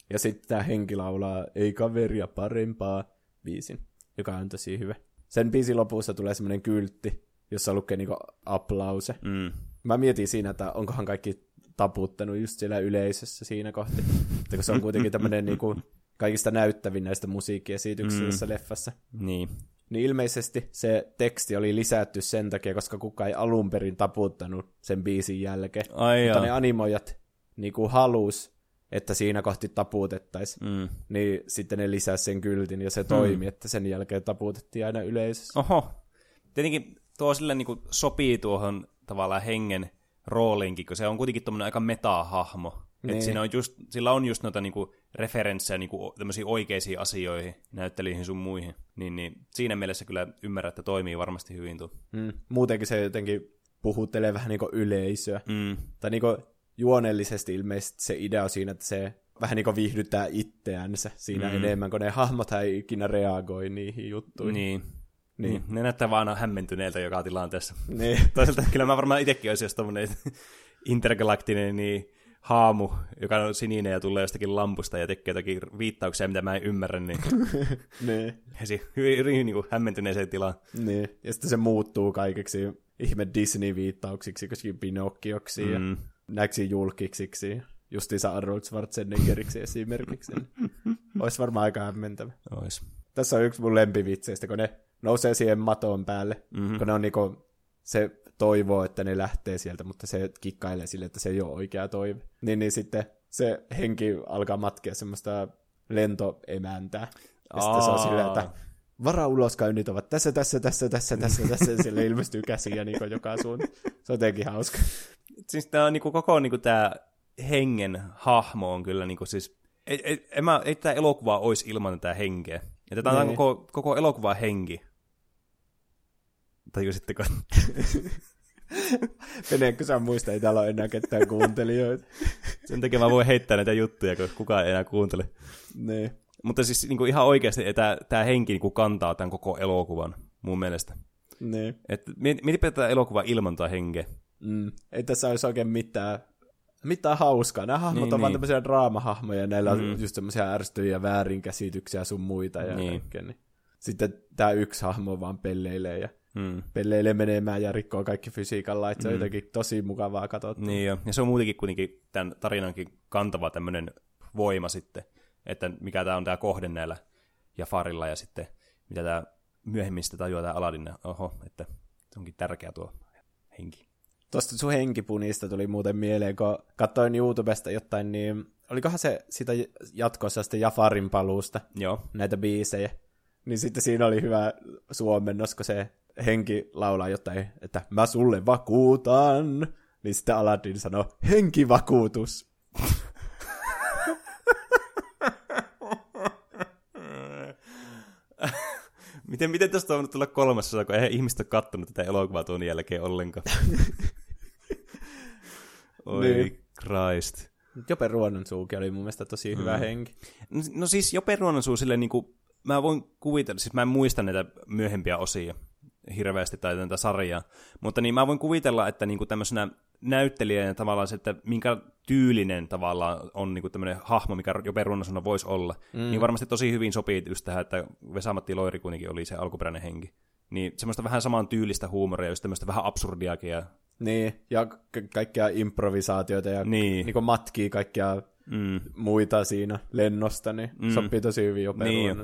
Ja sitten tämä henki laulaa Ei kaveria parempaa biisin, joka on tosi hyvä. Sen biisin lopussa tulee semmoinen kyltti, jossa lukee niinku aplause. Mm. Mä mietin siinä, että onkohan kaikki taputtanut just siellä yleisössä siinä kohti. Että kun se on kuitenkin tämmöinen niinku kaikista näyttävin näistä musiikkiesityksistä mm. tässä leffassa. Niin. Niin ilmeisesti se teksti oli lisätty sen takia, koska kukaan ei alun perin taputtanut sen biisin jälkeen. Ai Mutta joo. ne animoijat niinku halus, että siinä kohti taputettaisiin. Mm. Niin sitten ne lisäsi sen kyltin ja se toimi, että sen jälkeen taputettiin aina yleisössä. Oho. Tietenkin tuo sille niin kuin sopii tuohon tavallaan hengen rooliinkin, kun se on kuitenkin tuommoinen aika meta-hahmo. Niin. Et siinä on just, sillä on just noita niinku referenssejä niinku tämmöisiin oikeisiin asioihin, näyttelyihin sun muihin. Niin, niin siinä mielessä kyllä ymmärrän, että toimii varmasti hyvin tuo. Mm. Muutenkin se jotenkin puhuttelee vähän niinku yleisöä. Mm. Tai niinku juonellisesti ilmeisesti se idea on siinä, että se vähän niinku viihdyttää itseänsä siinä Mm. mm. enemmän, kun ne hahmot ei ikinä reagoi niihin juttuihin. Niin. Niin. niin. Ne näyttää vaan aina hämmentyneiltä joka tilanteessa. Niin. Toisaalta kyllä mä varmaan itsekin olisin jos tommonen intergalaktinen niin haamu, joka on sininen ja tulee jostakin lampusta ja tekee jotakin viittauksia, mitä mä en ymmärrä, niin niin. hesi hyvin, hyvin niin kuin hämmentyneeseen tilaan. niin. Ja sitten se muuttuu kaikeksi ihme Disney-viittauksiksi, koska Pinokkioksi mm. ja näiksi julkiksiksi. Justiinsa Arnold Schwarzeneggeriksi esimerkiksi. Olisi varmaan aika hämmentävä. Ois. Tässä on yksi mun lempivitseistä, kun ne nousee siihen maton päälle, Mhm. mm-hmm. kun ne on niinku, se toivoo, että ne lähtee sieltä, mutta se kikkailee sille, että se ei ole oikea toive. Niin, niin sitten se henki alkaa matkia semmoista lentoemäntää. Ja sitten se on silleen, että varauloskaynit ovat tässä, tässä, tässä, tässä, tässä, tässä, sille ilmestyy käsiä niin joka suuntaan. Se on jotenkin hauska. Siis tää on niinku koko niinku tää hengen hahmo on kyllä niinku siis... Ei, ei, mä, ei tää elokuva olisi ilman tätä henkeä. Ja tätä on Niin. koko, koko elokuva henki. Tajusitteko? Meneekö sä muista, ei täällä ole enää ketään kuuntelijoita. Sen takia mä voin heittää näitä juttuja, kun kukaan ei enää kuuntele. Niin. Mutta siis niin kuin ihan oikeasti tämä, tämä henki niin kuin kantaa tämän koko elokuvan, mun mielestä. Niin. Et miet- mietipä tätä elokuvaa ilman tätä henkeä. Mm. Ei tässä olisi oikein mitään, mitään hauskaa. Nämä hahmot Niin, on vaan niin. tämmöisiä draamahahmoja, ja näillä Mm. on just semmoisia ärsyttäviä väärinkäsityksiä sun muita ja Niin. kaikkea. Niin. Sitten tämä yksi hahmo vaan pelleilee ja Hmm. pelleilee menemään ja rikkoo kaikki fysiikan lait. Se on Mm. jotenkin tosi mukavaa katsoa. Niin jo. Ja se on muutenkin kuitenkin tämän tarinankin kantava tämmöinen voima sitten, että mikä tämä on tämä kohde näillä Jafarilla ja sitten mitä tämä myöhemmin sitten tajuaa tämä Aladdin, oho, että se onkin tärkeä tuo henki. Tuosta sun henkipunista tuli muuten mieleen, kun katsoin YouTubesta jotain, niin olikohan se sitä jatkossa sitten Jafarin paluusta, Joo. näitä biisejä. Niin sitten siinä oli hyvä suomennos, kun se henki laulaa jotain, että mä sulle vakuutan. Niin sitten Aladdin sanoo, henkivakuutus. Miten, miten tästä on voinut tulla kolmas osa, kun eihän ihmistä ole kattonut tätä elokuvaa tuon jälkeen ollenkaan. Oi Niin. Christ. Jope Ruononsuuki oli mun mielestä tosi hyvä Mm. henki. No, no siis jo Peruonansuu silleen niin kuin, mä voin kuvitella, siis mä en muista näitä myöhempiä osia hirveästi tai tätä sarjaa, mutta niin mä voin kuvitella, että niin kuin tämmöisenä näyttelijänä tavallaan se, että minkä tyylinen tavallaan on niin kuin tämmöinen hahmo, mikä jo Peruonansuna voisi olla, mm. niin varmasti tosi hyvin sopii just tähän, että Vesamatti Loiri kuitenkin oli se alkuperäinen henki. Niin semmoista vähän saman tyylistä huumoria, just tämmöistä vähän absurdiakin ja Niin, ja ka- kaikkia improvisaatioita ja Niin. niin matkii kaikkia mm, muita siinä lennosta, niin Mm. sopii tosi hyvin Jope Niin.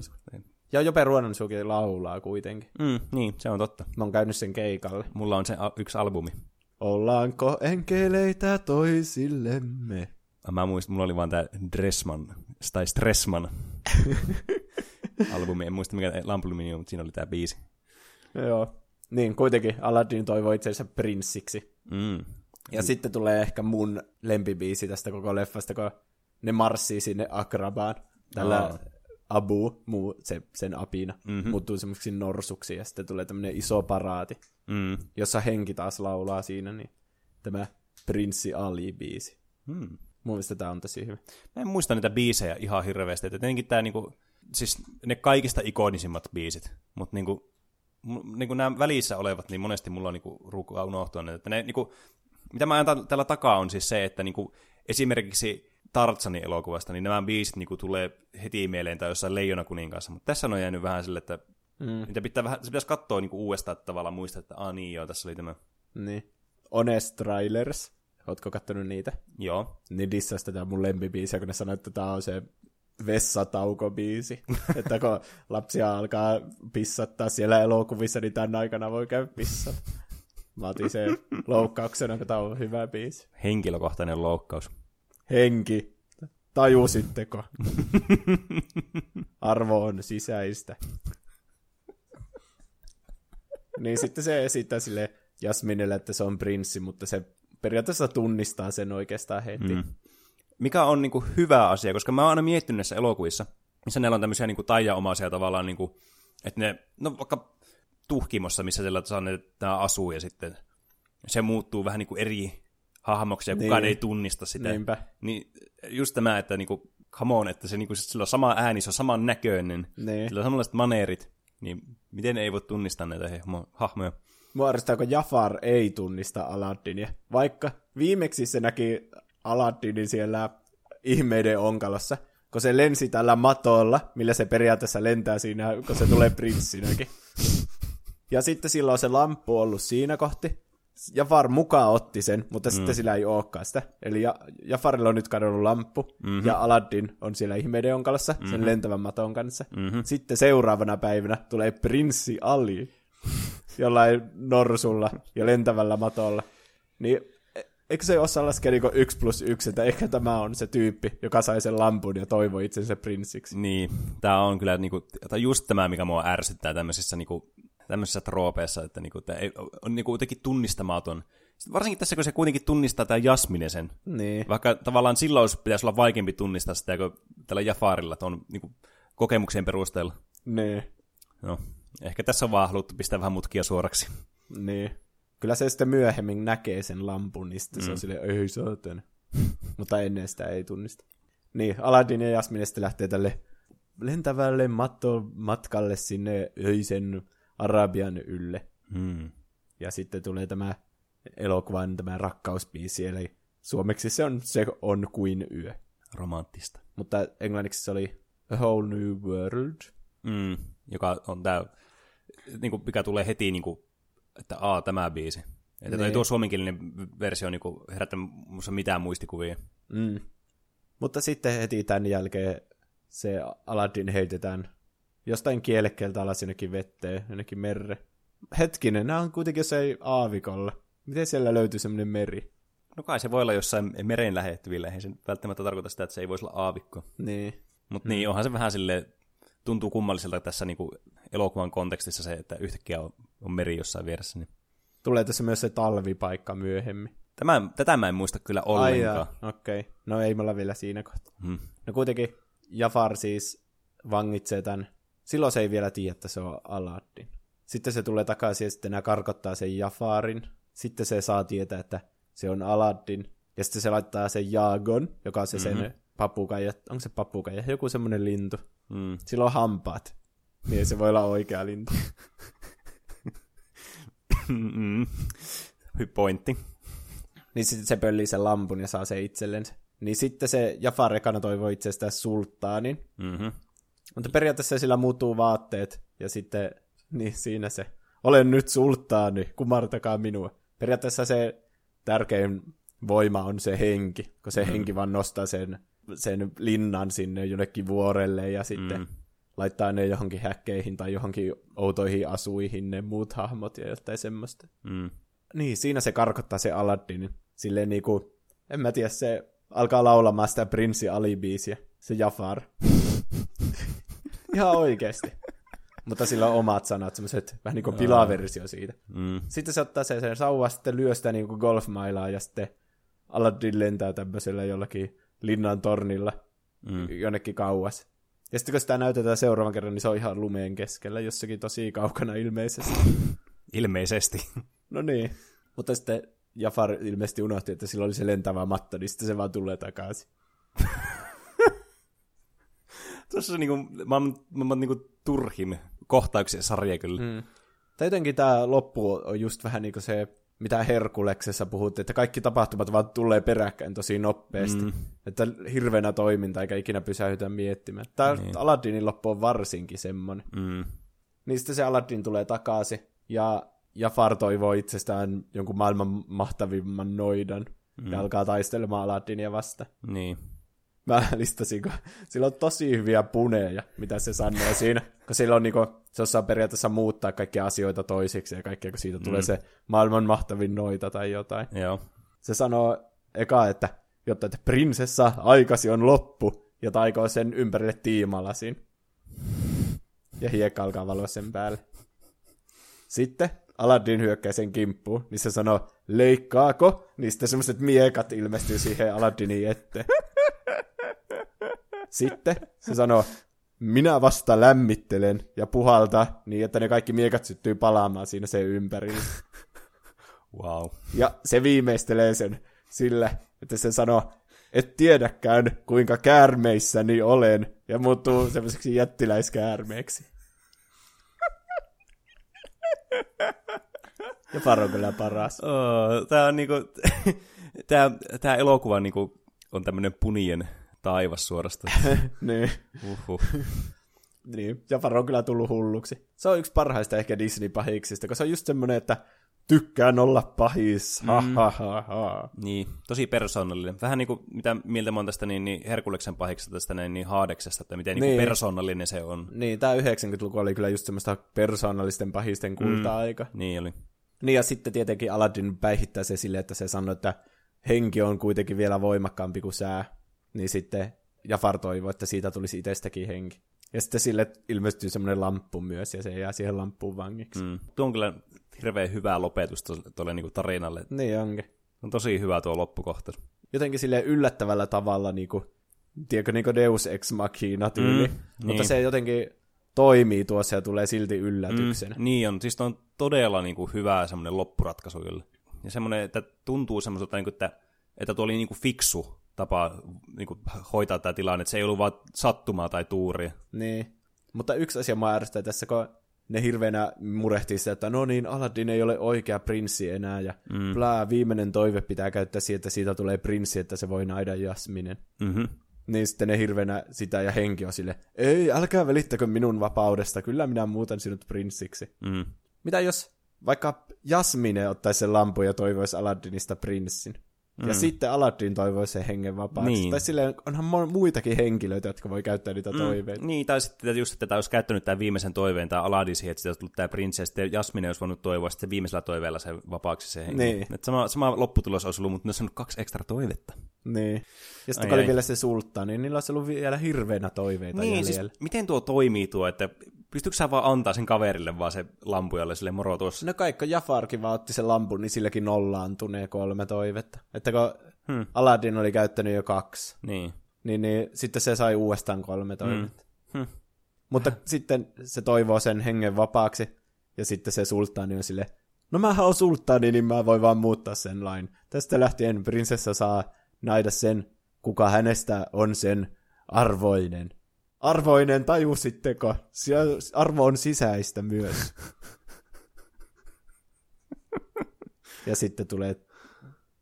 Ja Jope Ruononsuuki laulaa kuitenkin. mm, niin, se on totta. Mä oon käynyt sen keikalle. Mulla on se a- yksi albumi. Ollaanko enkeleitä toisillemme? Mä muistin, mulla oli vaan tää Dressman, tai Stressman. albumi. En muista mikä albumi on, mutta siinä oli tämä biisi. Joo. Niin, kuitenkin Aladdin toivoi itseensä prinssiksi. Mm. Ja mm. sitten tulee ehkä mun lempibiisi tästä koko leffasta, kun ne marssii sinne Akrabaan. Tällä Aa. Abu, muu, se, sen apina, Mhm. mm-hmm. muuttuu semmoiksi norsuksi ja sitten tulee tämmöinen iso paraati, Mm. jossa henki taas laulaa siinä, niin tämä Prinssi Ali-biisi. Mm. Mun mielestä tämä on tosi hyvä. Mä en muista niitä biisejä ihan hirveästi. Että tietenkin tää niinku, siis ne kaikista ikonisimmat biisit, mutta niinku, niinku nämä välissä olevat, niin monesti mulla on niinku ruukaa unohtua ne. Että ne niinku, mitä mä ajan täällä takaa on siis se, että niinku, esimerkiksi Tartsanin elokuvasta, niin nämä biisit niinku tulee heti mieleen tai jossain Leijona kuninkaassa, mutta tässä on jäänyt vähän sille, että Mm. niitä pitää vähän, se pitäisi katsoa niinku uudestaan, että tavallaan muistaa, että ah niin joo, tässä oli tämä. Niin. Honest Trailers. Ootko kattonut niitä? Joo. Niin dissasi tätä mun lempibiisiä, kun ne sanoi, että tää on se vessataukobiisi. että kun lapsia alkaa pissattaa siellä elokuvissa, niin tämän aikana voi käydä pissata. Mä otin sen loukkauksena, kun tää on hyvä biisi. Henkilökohtainen loukkaus. Henki, tajusitteko? Arvo on sisäistä. niin sitten se esittää sille Jasminille, että se on prinssi, mutta se periaatteessa tunnistaa sen oikeastaan heti. Mm. Mikä on niinku hyvä asia, koska mä oon aina miettinyt näissä elokuvissa, missä neillä on tämmöisiä niinku taianomaisia tavallaan, niinku, että ne, no vaikka tuhkimossa, missä siellä saa ne, nämä asuu ja sitten se muuttuu vähän niinku eri hahmoksi ja kukaan Niin. ei tunnista sitä. Niinpä. Niin just tämä, että niinku, come on, että se niinku, sillä on sama ääni, se on saman näköinen, Niin. sillä on samanlaiset maneerit, niin miten ei voi tunnistaa näitä hahmo- hahmoja? Kun Jafar ei tunnista Aladdinia. Vaikka viimeksi se näki Aladdinin siellä ihmeiden onkalossa, kun se lensi tällä matolla, millä se periaatteessa lentää siinä, kun se tulee prinssinäkin. Ja sitten sillä on se lamppu ollut siinä kohti. Jafar mukaan otti sen, mutta mm. sitten sillä ei olekaan sitä. Eli ja, Jafarilla on nyt kadonnut lamppu, mm-hmm. ja Aladdin on siellä ihmeiden onkalossa, mm-hmm. sen lentävän maton kanssa. Mm-hmm. Sitten seuraavana päivänä tulee prinssi Ali, jollain norsulla ja lentävällä matolla. Niin e- eikö se osaa laskea niinku yksi plus yksi, että ehkä tämä on se tyyppi, joka sai sen lampun ja toivoi itsensä prinssiksi. Niin, tämä on kyllä niinku, tai just tämä, mikä mua ärsyttää tämmöisissä, niinku, tämmöisissä troopeissa, että niinku, tää on niinku jotenkin tunnistamaton. Sitten varsinkin tässä, kun se kuitenkin tunnistaa tämä Jasmine sen. Niin. Vaikka tavallaan silloin olisi- pitäisi olla vaikeampi tunnistaa sitä, kuin tällä Jafarilla, että on niinku, kokemuksen perusteella. Niin. No, ehkä tässä on vaan haluttu pistää vähän mutkia suoraksi. Niin. Kyllä se sitten myöhemmin näkee sen lampun, niin sitten mm. se on silleen, ei saatana. Mutta ennen sitä ei tunnista. Niin, Aladdin ja Jasmine sitten lähtee tälle lentävälle matto matkalle sinne öisen Arabian ylle. Hmm. Ja sitten tulee tämä elokuvan tämä rakkausbiisi, eli suomeksi se on Se on kuin yö. Romanttista. Mutta englanniksi se oli A Whole New World. Mm, joka on tämä, niinku, mikä tulee heti, niinku, että aa, tämä biisi. Että Niin. niin. tuo suomenkielinen versio niinku, herättänyt minussa mitään muistikuvia. Mm. Mutta sitten heti tämän jälkeen se Aladdin heitetään jostain kielekkeeltä alas jonnekin vetteen, jonnekin merre. Hetkinen, nämä on kuitenkin jossain aavikolla. Miten siellä löytyy semmoinen meri? No kai se voi olla jossain meren lähettyvillä, eihän se välttämättä tarkoita sitä, että se ei voisi olla aavikko. Niin. Mutta niin, onhan se vähän sille tuntuu kummalliselta tässä niinku elokuvan kontekstissa se, että yhtäkkiä on, on meri jossain vieressä. Niin. Tulee tässä myös se talvipaikka myöhemmin. Tämä, tätä mä en muista kyllä ollenkaan. okei. Okay. No ei me olla vielä siinä kohtaa. Hmm. No kuitenkin Jafar siis vangitsee tämän. Silloin se ei vielä tiedä, että se on Aladdin. Sitten se tulee takaisin ja sitten nämä karkottaa sen Jafarin. Sitten se saa tietää, että se on Aladdin. Ja sitten se laittaa sen Jaagon, joka on se Mhm. sen papukaija. Onko se papukaija? Joku semmoinen lintu. Mm. Sillä on hampaat. Niin se voi olla oikea lintu. Mm-mm. Hy- Pointti. Niin sitten se pöllii sen lampun ja saa se itsellensä. Niin sitten se Jafar ekana toivoo itsestään sulttaanin. Mm-hmm. Mutta periaatteessa sillä muuttuu vaatteet, ja sitten, niin siinä se, olen nyt sulttaani, kumartakaa minua. Periaatteessa se tärkein voima on se henki, kun se mm. henki vaan nostaa sen, sen linnan sinne jonnekin vuorelle, ja sitten mm. laittaa ne johonkin häkkeihin tai johonkin outoihin asuihin ne muut hahmot ja jotain semmoista. Mm. Niin, siinä se karkottaa se Aladdin. Silleen niinku, en mä tiedä, se alkaa laulamaan sitä Prinssi Ali-biisiä, se Jafar. Ihan oikeasti. Mutta sillä on omat sanat, semmoiset vähän niin kuin pilaversio siitä. Mm. Sitten se ottaa sen, sen sauva, sitten lyö sitä niin kuin golfmailaa ja sitten Aladdin lentää tämmöisellä jollakin linnan tornilla mm. jonnekin kauas. Ja sitten kun sitä näytetään seuraavan kerran, niin se on ihan lumeen keskellä, jossakin tosi kaukana ilmeisesti. ilmeisesti. No niin. Mutta sitten Jafar ilmeisesti unohti, että sillä oli se lentävä matto, niin sitten se vaan tulee takaisin. Tuossa niinku, mä oon, mä oon niinku turhin kohtauksen sarja kyllä. Mm. Tai jotenkin tämä loppu on just vähän niin kuin se, mitä Herkuleksessa puhuttiin, että kaikki tapahtumat vaan tulee peräkkäin tosi nopeasti. Mm. Että hirveänä toiminta eikä ikinä pysähytä miettimään. Tämä niin. Aladdinin loppu on varsinkin semmoinen. Mm. Niin sitten se Aladdin tulee takaisin ja Jafar toivoo itsestään jonkun maailman mahtavimman noidan mm. ja alkaa taistelemaan Aladdinia vasta. Niin. Mä listasin, kun sillä on tosi hyviä puneja, mitä se sanoo siinä. Kun sillä on niinku, se osaa periaatteessa muuttaa kaikkia asioita toisiksi ja kaikkea, kun siitä mm. tulee se maailman mahtavin noita tai jotain. Joo. Se sanoo eka, että jotta että prinsessa aikasi on loppu, ja taikoo sen ympärille tiimalasin. Ja hiekka alkaa valoa sen päälle. Sitten Aladdin hyökkää sen kimppuun, niin se sanoo, leikkaako? Niin sitten semmoiset miekat ilmestyy siihen Aladdinin eteen. Sitten se sanoo, minä vasta lämmittelen ja puhalta niin, että ne kaikki miekat syttyy palaamaan siinä sen ympärillä. Wow. Ja se viimeistelee sen sillä, että se sanoo, et tiedäkään, kuinka käärmeissäni olen, ja muuttuu semmoiseksi jättiläiskäärmeeksi. Ja Faro kyllä paras. Oh, tää on niinku, tää, tää elokuva niinku on tämmönen punien taivas suorastaan. niin. Uhuh. niin, Jafar on kyllä tullut hulluksi. Se on yksi parhaista ehkä Disney-pahiksista, koska se on just semmoinen, että tykkään olla pahis, ha, mm. ha, ha, ha. Niin, tosi persoonallinen. Vähän niin kuin, mitä mieltä mä oon tästä niin, niin Herkuleksen pahiksesta tästä näin, niin Haadeksesta, että miten niin. Niin persoonallinen se on. Niin, tämä 90-luku oli kyllä just semmoista persoonallisten pahisten kulta-aika. Mm. Niin oli. Niin, ja sitten tietenkin Aladdin päihittää se silleen, että se sanoo, että henki on kuitenkin vielä voimakkaampi kuin sää. Niin sitten Jafar toivoo, että siitä tulisi itsestäkin henki. Ja sitten sille ilmestyy semmoinen lamppu myös, ja se jää siihen lamppuun vangiksi. Mm. Tuo on kyllä hirveän hyvä lopetus tuolle niinku tarinalle. Niin onkin. On tosi hyvä tuo loppukohta. Jotenkin sille yllättävällä tavalla, niinku, tiedätkö, niinku Deus Ex Machina tyyli. Mm, Mutta niin. se jotenkin toimii tuossa ja tulee silti yllätyksenä. Mm, niin on, siis on todella niinku hyvä semmoinen loppuratkaisu kyllä. Ja semmoinen, että tuntuu semmoiselta, niinku, että, että tuo oli niinku fiksu tapa niinku, hoitaa tämä tilanne, että se ei ollut vaan sattumaa tai tuuria. Niin, mutta yksi asia mä ärsyttää tässä, kun ne hirveänä murehtii sitä, että no niin, Aladdin ei ole oikea prinssi enää, ja mm. blää, viimeinen toive pitää käyttää siihen, että siitä tulee prinssi, että se voi naida Jasminen. Mm-hmm. Niin sitten ne hirveänä sitä ja henki on sille, ei, älkää välittäkö minun vapaudesta, kyllä minä muutan sinut prinssiksi. Mm. Mitä jos vaikka Jasmine ottaisi sen lampu ja toivoisi Aladdinista prinssin? Mm. Ja sitten Aladdin toivoi sen hengen vapaaksi. Niin. Tai silleen, onhan muitakin henkilöitä, jotka voi käyttää niitä mm. toiveita. Niin, tai sitten just, että tämä olisi käyttänyt tämän viimeisen toiveen, tai Aladdin siihen, että siitä olisi tullut tämä prinssi, ja sitten Jasmine olisi voinut toivoa sitten viimeisellä toiveella se vapaaksi se henki. Niin. Sama, sama lopputulos olisi ollut, mutta ne olisi kaksi ekstra toivetta. Niin. Ja sitten kun oli vielä se sultta, niin niillä olisi ollut vielä hirveänä toiveita niin, siis miten tuo toimii tuo, että pystytkö sä vaan antaa sen kaverille vaan se lampujalle sille moro tuossa? No kaikko Jafarkin vaan otti sen lampun, niin silläkin nollaantunee kolme toivetta. Että kun hmm. Aladdin oli käyttänyt jo kaksi, niin. Niin, niin sitten se sai uudestaan kolme toivetta. Hmm. Hmm. Mutta sitten se toivoo sen hengen vapaaksi, ja sitten se sulttaani on sille, no mä oon sulttaani, niin mä voin vaan muuttaa sen lain. Tästä lähtien prinsessa saa naida sen, kuka hänestä on sen arvoinen. Arvoinen, tajusitteko? Arvo on sisäistä myös. ja sitten tulee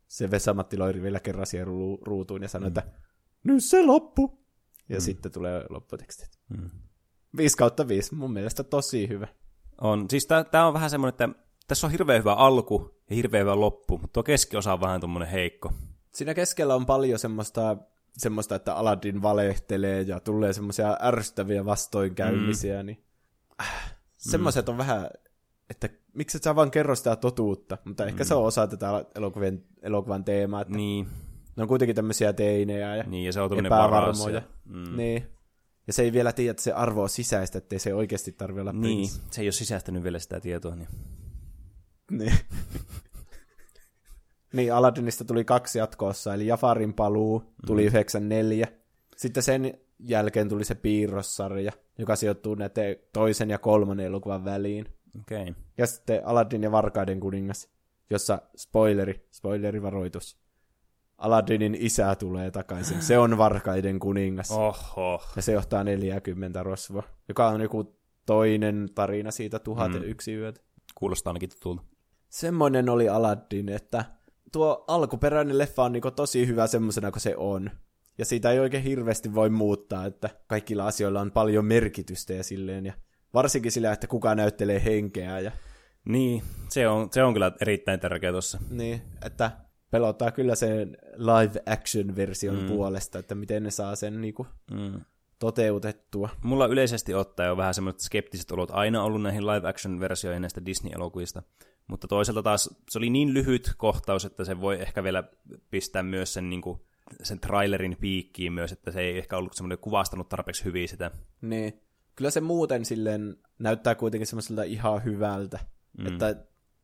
se Vesamatti Loiri vielä kerran siihen ruutuun ja sanoo, mm. että nyt se loppu. Ja mm. sitten tulee lopputekstit. Mm. 5 kautta 5, mun mielestä tosi hyvä. On, siis tämä on vähän semmoinen, että tässä on hirveän hyvä alku ja hirveän hyvä loppu, mutta tuo keskiosa on vähän tuommoinen heikko. Siinä keskellä on paljon semmoista semmoista, että Aladdin valehtelee ja tulee semmoisia ärsyttäviä vastoinkäymisiä, mm. niin äh, semmoiset on vähän, että miksi et sä vaan kerro sitä totuutta, mutta ehkä mm. se on osa tätä elokuvien, elokuvan teemaa, että niin. ne on kuitenkin tämmöisiä teinejä ja, niin, ja se on epävarmoja. Mm. Niin. Ja se ei vielä tiedä, että se arvo on sisäistä, ettei se oikeasti tarvitse olla Niin, prinssi. se ei ole sisäistänyt vielä sitä tietoa. Niin. Niin. niin, Aladdinista tuli kaksi jatkoossa, eli Jafarin paluu tuli mm. 94. Sitten sen jälkeen tuli se piirrossarja, joka sijoittuu näiden toisen ja kolmannen elokuvan väliin. Okei. Okay. Ja sitten Aladdin ja Varkaiden kuningas, jossa spoileri, spoilerivaroitus. Aladdinin isä tulee takaisin. Se on Varkaiden kuningas. Oho. Ja se johtaa 40 rosvoa, joka on joku toinen tarina siitä 1001 mm. yötä. Kuulostaa ainakin tutulta. Semmoinen oli Aladdin, että tuo alkuperäinen leffa on niinku tosi hyvä semmoisena kuin se on. Ja siitä ei oikein hirveästi voi muuttaa, että kaikilla asioilla on paljon merkitystä ja silleen. Ja varsinkin sillä, että kuka näyttelee henkeä. Ja, Niin, se on, se on kyllä erittäin tärkeä tuossa. niin, että pelottaa kyllä sen live action version mm. puolesta, että miten ne saa sen niinku Mm. Toteutettua. Mulla yleisesti ottaen on vähän semmoiset skeptiset olot aina ollut näihin live action versioihin näistä Disney-elokuvista. Mutta toisaalta taas se oli niin lyhyt kohtaus, että se voi ehkä vielä pistää myös sen, niin kuin, sen trailerin piikkiin myös, että se ei ehkä ollut semmoinen kuvastanut tarpeeksi hyvin sitä. Niin. Kyllä se muuten silleen näyttää kuitenkin semmoiselta ihan hyvältä. Mm. Että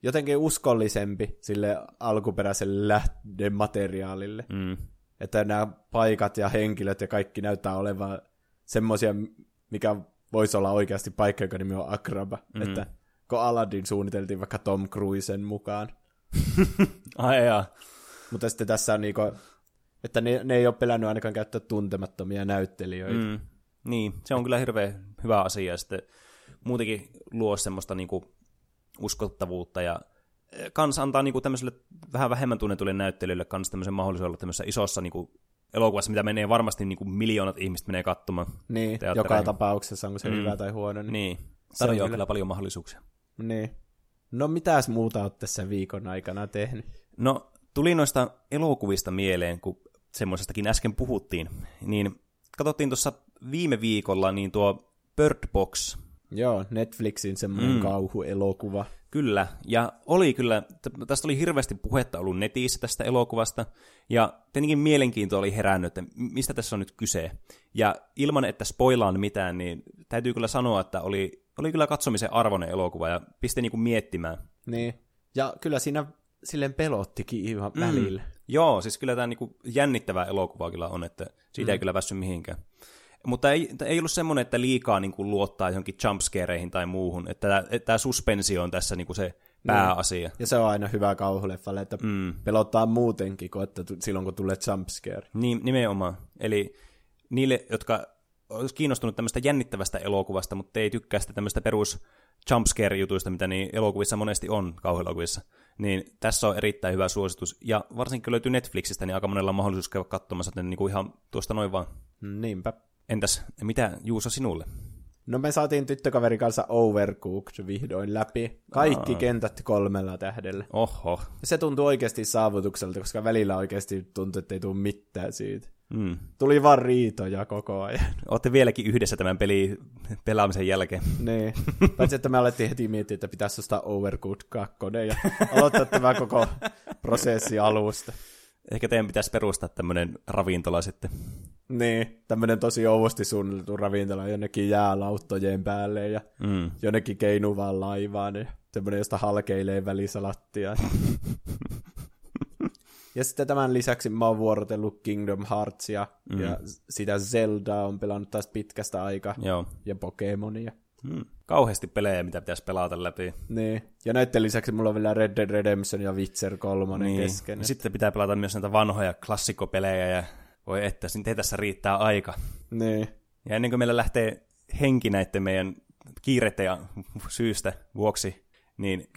jotenkin uskollisempi sille alkuperäiselle lähdemateriaalille. Mm. Että nämä paikat ja henkilöt ja kaikki näyttää olevan semmoisia, mikä voisi olla oikeasti paikka, joka nimi on Akraba. Mm. Että kun Aladdin suunniteltiin vaikka Tom Cruisen mukaan. Ai jaa. Mutta sitten tässä on niinku, että ne, ne ei ole pelännyt ainakaan käyttää tuntemattomia näyttelijöitä. Mm. Niin, se on kyllä hirveän hyvä asia. Ja sitten muutenkin luo semmoista niinku uskottavuutta ja eh, kans antaa niinku tämmöiselle vähän vähemmän tunnetuille näyttelijöille kans tämmöisen mahdollisuuden olla tämmöisessä isossa niinku elokuvassa, mitä menee varmasti niinku miljoonat ihmiset menee katsomaan. Niin, joka tapauksessa, onko se Mm. hyvä tai huono. Niin. Niin, tarjoaa kyllä. kyllä paljon mahdollisuuksia. niin. No mitäs muuta oot tässä viikon aikana tehnyt? No, tuli noista elokuvista mieleen, kun semmoisestakin äsken puhuttiin, niin katsottiin tuossa viime viikolla niin tuo Bird Box, Joo, Netflixin semmoinen Mm. kauhuelokuva. Kyllä, ja oli kyllä, tästä oli hirveästi puhetta ollut netissä tästä elokuvasta, ja tietenkin mielenkiinto oli herännyt, että mistä tässä on nyt kyse. Ja ilman, että spoilaan mitään, niin täytyy kyllä sanoa, että oli, oli kyllä katsomisen arvoinen elokuva, ja pisti niinku miettimään. Niin. Ja kyllä siinä silleen pelottikin ihan mm. välillä. Joo, siis kyllä tämä niinku jännittävä elokuva kyllä on, että siitä mm. ei kyllä päässyt mihinkään. Mutta ei, ei ollut semmoinen, että liikaa niinku luottaa johonkin jumpscareihin tai muuhun, että tämä suspensio on tässä niinku se pääasia. Ja se on aina hyvä kauhuleffalle, että mm. pelottaa muutenkin kuin että silloin kun tulee jumpscare. Niin, nimenomaan. Eli niille, jotka olisi kiinnostunut tämmöistä jännittävästä elokuvasta, mutta ei tykkää sitä tämmöistä perus jumpscare-jutuista, mitä niin elokuvissa monesti on, kauhuelokuvissa, niin tässä on erittäin hyvä suositus. Ja varsinkin löytyy Netflixistä, niin aika monella on mahdollisuus käydä katsomassa, että niin kuin ihan tuosta noin vaan. Niinpä. Entäs, mitä Juuso sinulle? No me saatiin tyttökaverin kanssa Overcooked vihdoin läpi. Kaikki Aa. kentät kolmella tähdellä. Oho. Se tuntuu oikeasti saavutukselta, koska välillä oikeasti tuntuu, että ei tule mitään siitä. Mm. Tuli vaan riitoja koko ajan. Olette vieläkin yhdessä tämän peli pelaamisen jälkeen. niin. Paitsi, että me alettiin heti miettiä, että pitäisi ostaa Overcooked 2 ja aloittaa tämä koko prosessi alusta. Ehkä teidän pitäisi perustaa tämmöinen ravintola sitten. Niin, tämmöinen tosi ouvosti suunniteltu ravintola jonnekin jäälauttojen päälle ja Mm. jonnekin keinuvaan laivaan ja semmoinen, josta halkeilee välissä lattia. ja sitten tämän lisäksi mä oon vuorotellut Kingdom Heartsia mm. ja sitä Zeldaa on pelannut taas pitkästä aikaa Joo. ja Pokemonia. Mm. Kauheasti pelejä, mitä pitäisi pelata läpi. Niin. Ja näiden lisäksi mulla on vielä Red Dead Redemption ja Witcher 3 niin. kesken. Ja sitten pitää pelata myös näitä vanhoja klassikopelejä ja voi että, sitten tässä riittää aika. Niin. Ja ennen kuin meillä lähtee henki näiden meidän kiireiden ja syystä vuoksi, niin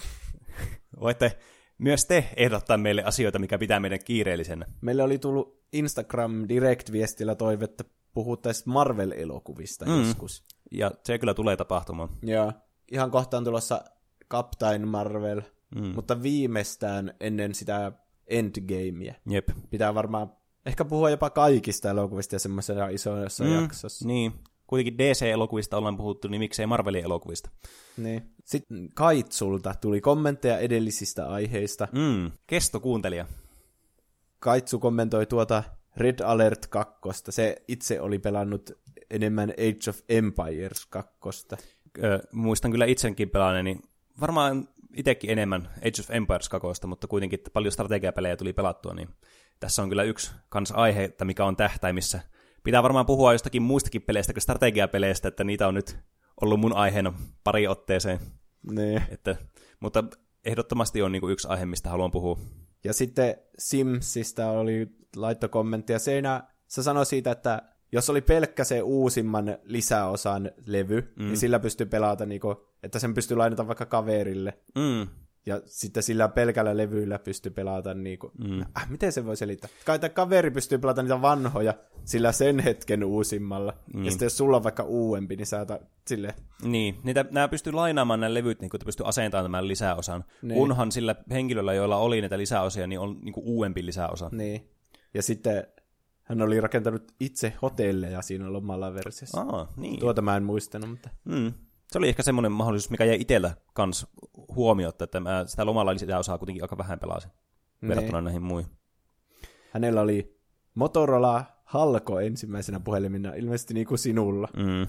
voitte myös te ehdottaa meille asioita, mikä pitää meidän kiireellisenä. Meille oli tullut Instagram Direct-viestillä toive, että puhuttaisiin Marvel-elokuvista mm. joskus. Ja se kyllä tulee tapahtumaan. Ja ihan kohta on tulossa Captain Marvel, mm. mutta viimeistään ennen sitä Endgamea. Jep. Pitää varmaan ehkä puhua jopa kaikista elokuvista ja semmoisena isoissa mm. jaksossa. Niin. Kuitenkin DC-elokuvista ollaan puhuttu, niin miksei Marvelin elokuvista. Niin. Sitten Kaitsulta tuli kommentteja edellisistä aiheista. Mm. Kesto kuuntelija. Kaitsu kommentoi tuota Red Alert 2. Se itse oli pelannut enemmän Age of Empires 2. Ö, muistan kyllä itsenkin pelaaneeni, varmaan itsekin enemmän Age of Empires 2, mutta kuitenkin paljon strategiapelejä tuli pelattua, niin tässä on kyllä yksi kans aihe, että mikä on tähtäimissä. Pitää varmaan puhua jostakin muistakin peleistä kuin strategiapeleistä, että niitä on nyt ollut mun aiheena pari otteeseen. Niin. Että, mutta ehdottomasti on niin kuin yksi aihe, mistä haluan puhua. Ja sitten Simsistä oli laittokommentti, ja Seinä, se sanoi siitä, että jos oli pelkkä se uusimman lisäosan levy, mm. niin sillä pystyy pelata, niinku, että sen pystyy lainata vaikka kaverille. Mm. Ja sitten sillä pelkällä levyllä pystyy pelata niinku, mm. äh, miten se voi selittää? Kai tämä kaveri pystyy pelata niitä vanhoja sillä sen hetken uusimmalla. Mm. Ja sitten jos sulla on vaikka uudempi, niin saata sille. Niin, niitä, nämä pystyy lainaamaan nämä levyt, niin kun pystyy asentamaan tämän lisäosan. Niin. Kunhan sillä henkilöllä, joilla oli näitä lisäosia, niin on niin uudempi lisäosa. Niin. Ja sitten hän oli rakentanut itse hotelleja siinä lomalla versiossa. Aa, niin. Tuota mä en muistanut, mutta... Mm. Se oli ehkä semmoinen mahdollisuus, mikä jäi itsellä kans huomiota, että mä sitä lomalla sitä osaa kuitenkin aika vähän pelasin niin. verrattuna näihin muihin. Hänellä oli Motorola Halko ensimmäisenä puhelimina, ilmeisesti niin kuin sinulla. Mm.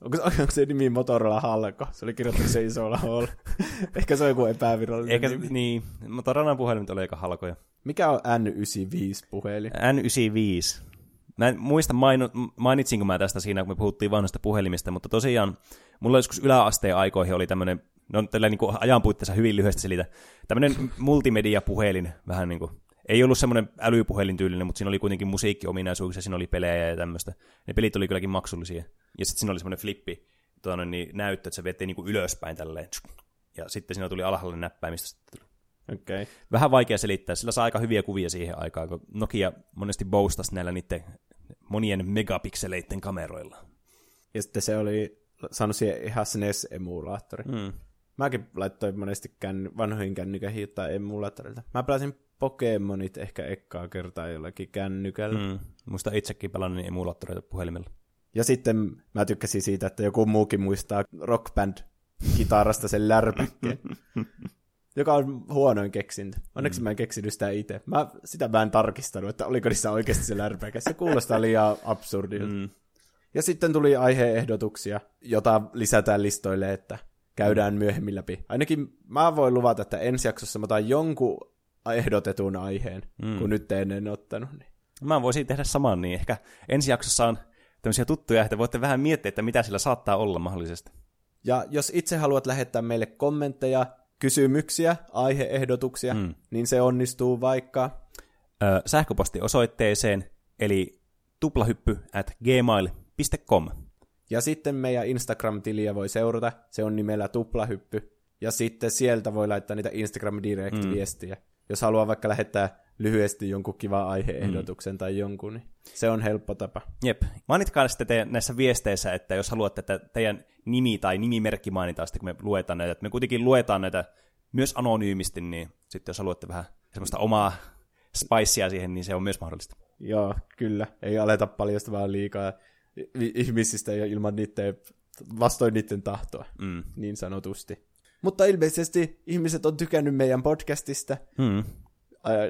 Onko, onko se nimi Motorola Halko? Se oli kirjoittu se isolla hall. Ehkä se on joku epävirallinen Ehkä, nimi. niin, Motorola puhelimet oli aika halkoja. Mikä on N95-puhelin? N95. Mä en muista mainu, mainitsinko mä tästä siinä, kun me puhuttiin vanhoista puhelimista, mutta tosiaan mulla joskus yläasteen aikoihin oli tämmöinen, no tällä niin ajan puitteissa hyvin lyhyesti selitä, tämmöinen multimedia-puhelin, vähän niin kuin, ei ollut semmoinen älypuhelin tyylinen, mutta siinä oli kuitenkin musiikkiominaisuuksia, siinä oli pelejä ja tämmöistä. Ne pelit oli kylläkin maksullisia. Ja sitten siinä oli semmoinen flippi, tuonne, niin näyttö, että se veti niin ylöspäin tälleen. Ja sitten siinä tuli alhaalle näppäimistä. Sitten tuli Okay. Vähän vaikea selittää, sillä saa aika hyviä kuvia siihen aikaan, kun Nokia monesti boostasi näillä niiden monien megapikseleiden kameroilla. Ja sitten se oli saanut siihen ihan SNES-emulaattori. Mm. Mäkin laittoin monesti känny, vanhoihin kännykäihin jotain emulaattorilta. Mä pelasin Pokemonit ehkä ekkaa kertaa jollakin kännykällä. Mm. Muista itsekin pelannut emulaattoreita puhelimella. Ja sitten mä tykkäsin siitä, että joku muukin muistaa Rock Band kitarasta sen lärpäkkeen. joka on huonoin keksintö. Onneksi mm. mä en keksinyt sitä itse. Mä, sitä mä en tarkistanut, että oliko niissä oikeasti se lärpäke. Se kuulostaa liian absurdilta. Mm. Ja sitten tuli aiheehdotuksia, jota lisätään listoille, että käydään myöhemmin läpi. Ainakin mä voin luvata, että ensi jaksossa mä otan jonkun ehdotetun aiheen, mm. kun nyt en ottanut. Niin. Mä voisin tehdä saman, niin ehkä ensi jaksossa on tämmöisiä tuttuja, että voitte vähän miettiä, että mitä sillä saattaa olla mahdollisesti. Ja jos itse haluat lähettää meille kommentteja, kysymyksiä, aiheehdotuksia, mm. niin se onnistuu vaikka... Ö, sähköpostiosoitteeseen, eli tuplahyppy at gmail.com. Ja sitten meidän Instagram-tiliä voi seurata, se on nimellä tuplahyppy. Ja sitten sieltä voi laittaa niitä Instagram Direct-viestiä. Mm. Jos haluaa vaikka lähettää lyhyesti jonkun kiva aiheehdotuksen mm. tai jonkun, niin se on helppo tapa. Jep. Mainitkaa sitten te näissä viesteissä, että jos haluatte, että teidän nimi tai nimimerkki mainitaan sitten, kun me luetaan näitä, että me kuitenkin luetaan näitä myös anonyymisti, niin sitten jos haluatte vähän semmoista omaa spicea siihen, niin se on myös mahdollista. Joo, kyllä. Ei aleta paljastamaan liikaa ihmisistä ja ilman niiden, vastoin niiden tahtoa, Mm. niin sanotusti. Mutta ilmeisesti ihmiset on tykännyt meidän podcastista Mm.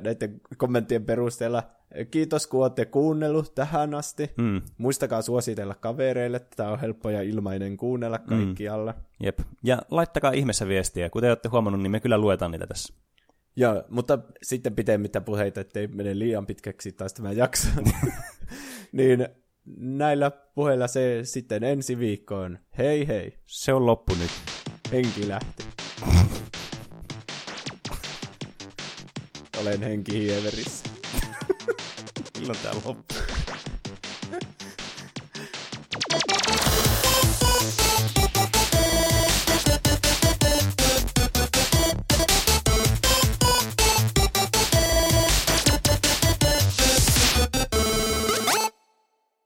Näiden kommenttien perusteella. Kiitos, kun olette kuunnellut tähän asti. Mm. Muistakaa suositella kavereille, tämä on helppo ja ilmainen kuunnella kaikkialla. Jep. Ja laittakaa ihmeessä viestiä. Kuten olette huomannut, niin me kyllä luetaan niitä tässä. Ja, mutta sitten pitemmittä puheita, ettei mene liian pitkäksi taas tämä jakso. niin näillä puheilla se sitten ensi viikkoon. Hei hei, Se on loppu nyt. henki lähti. Olen henki hieverissä. Milloin tää loppuu?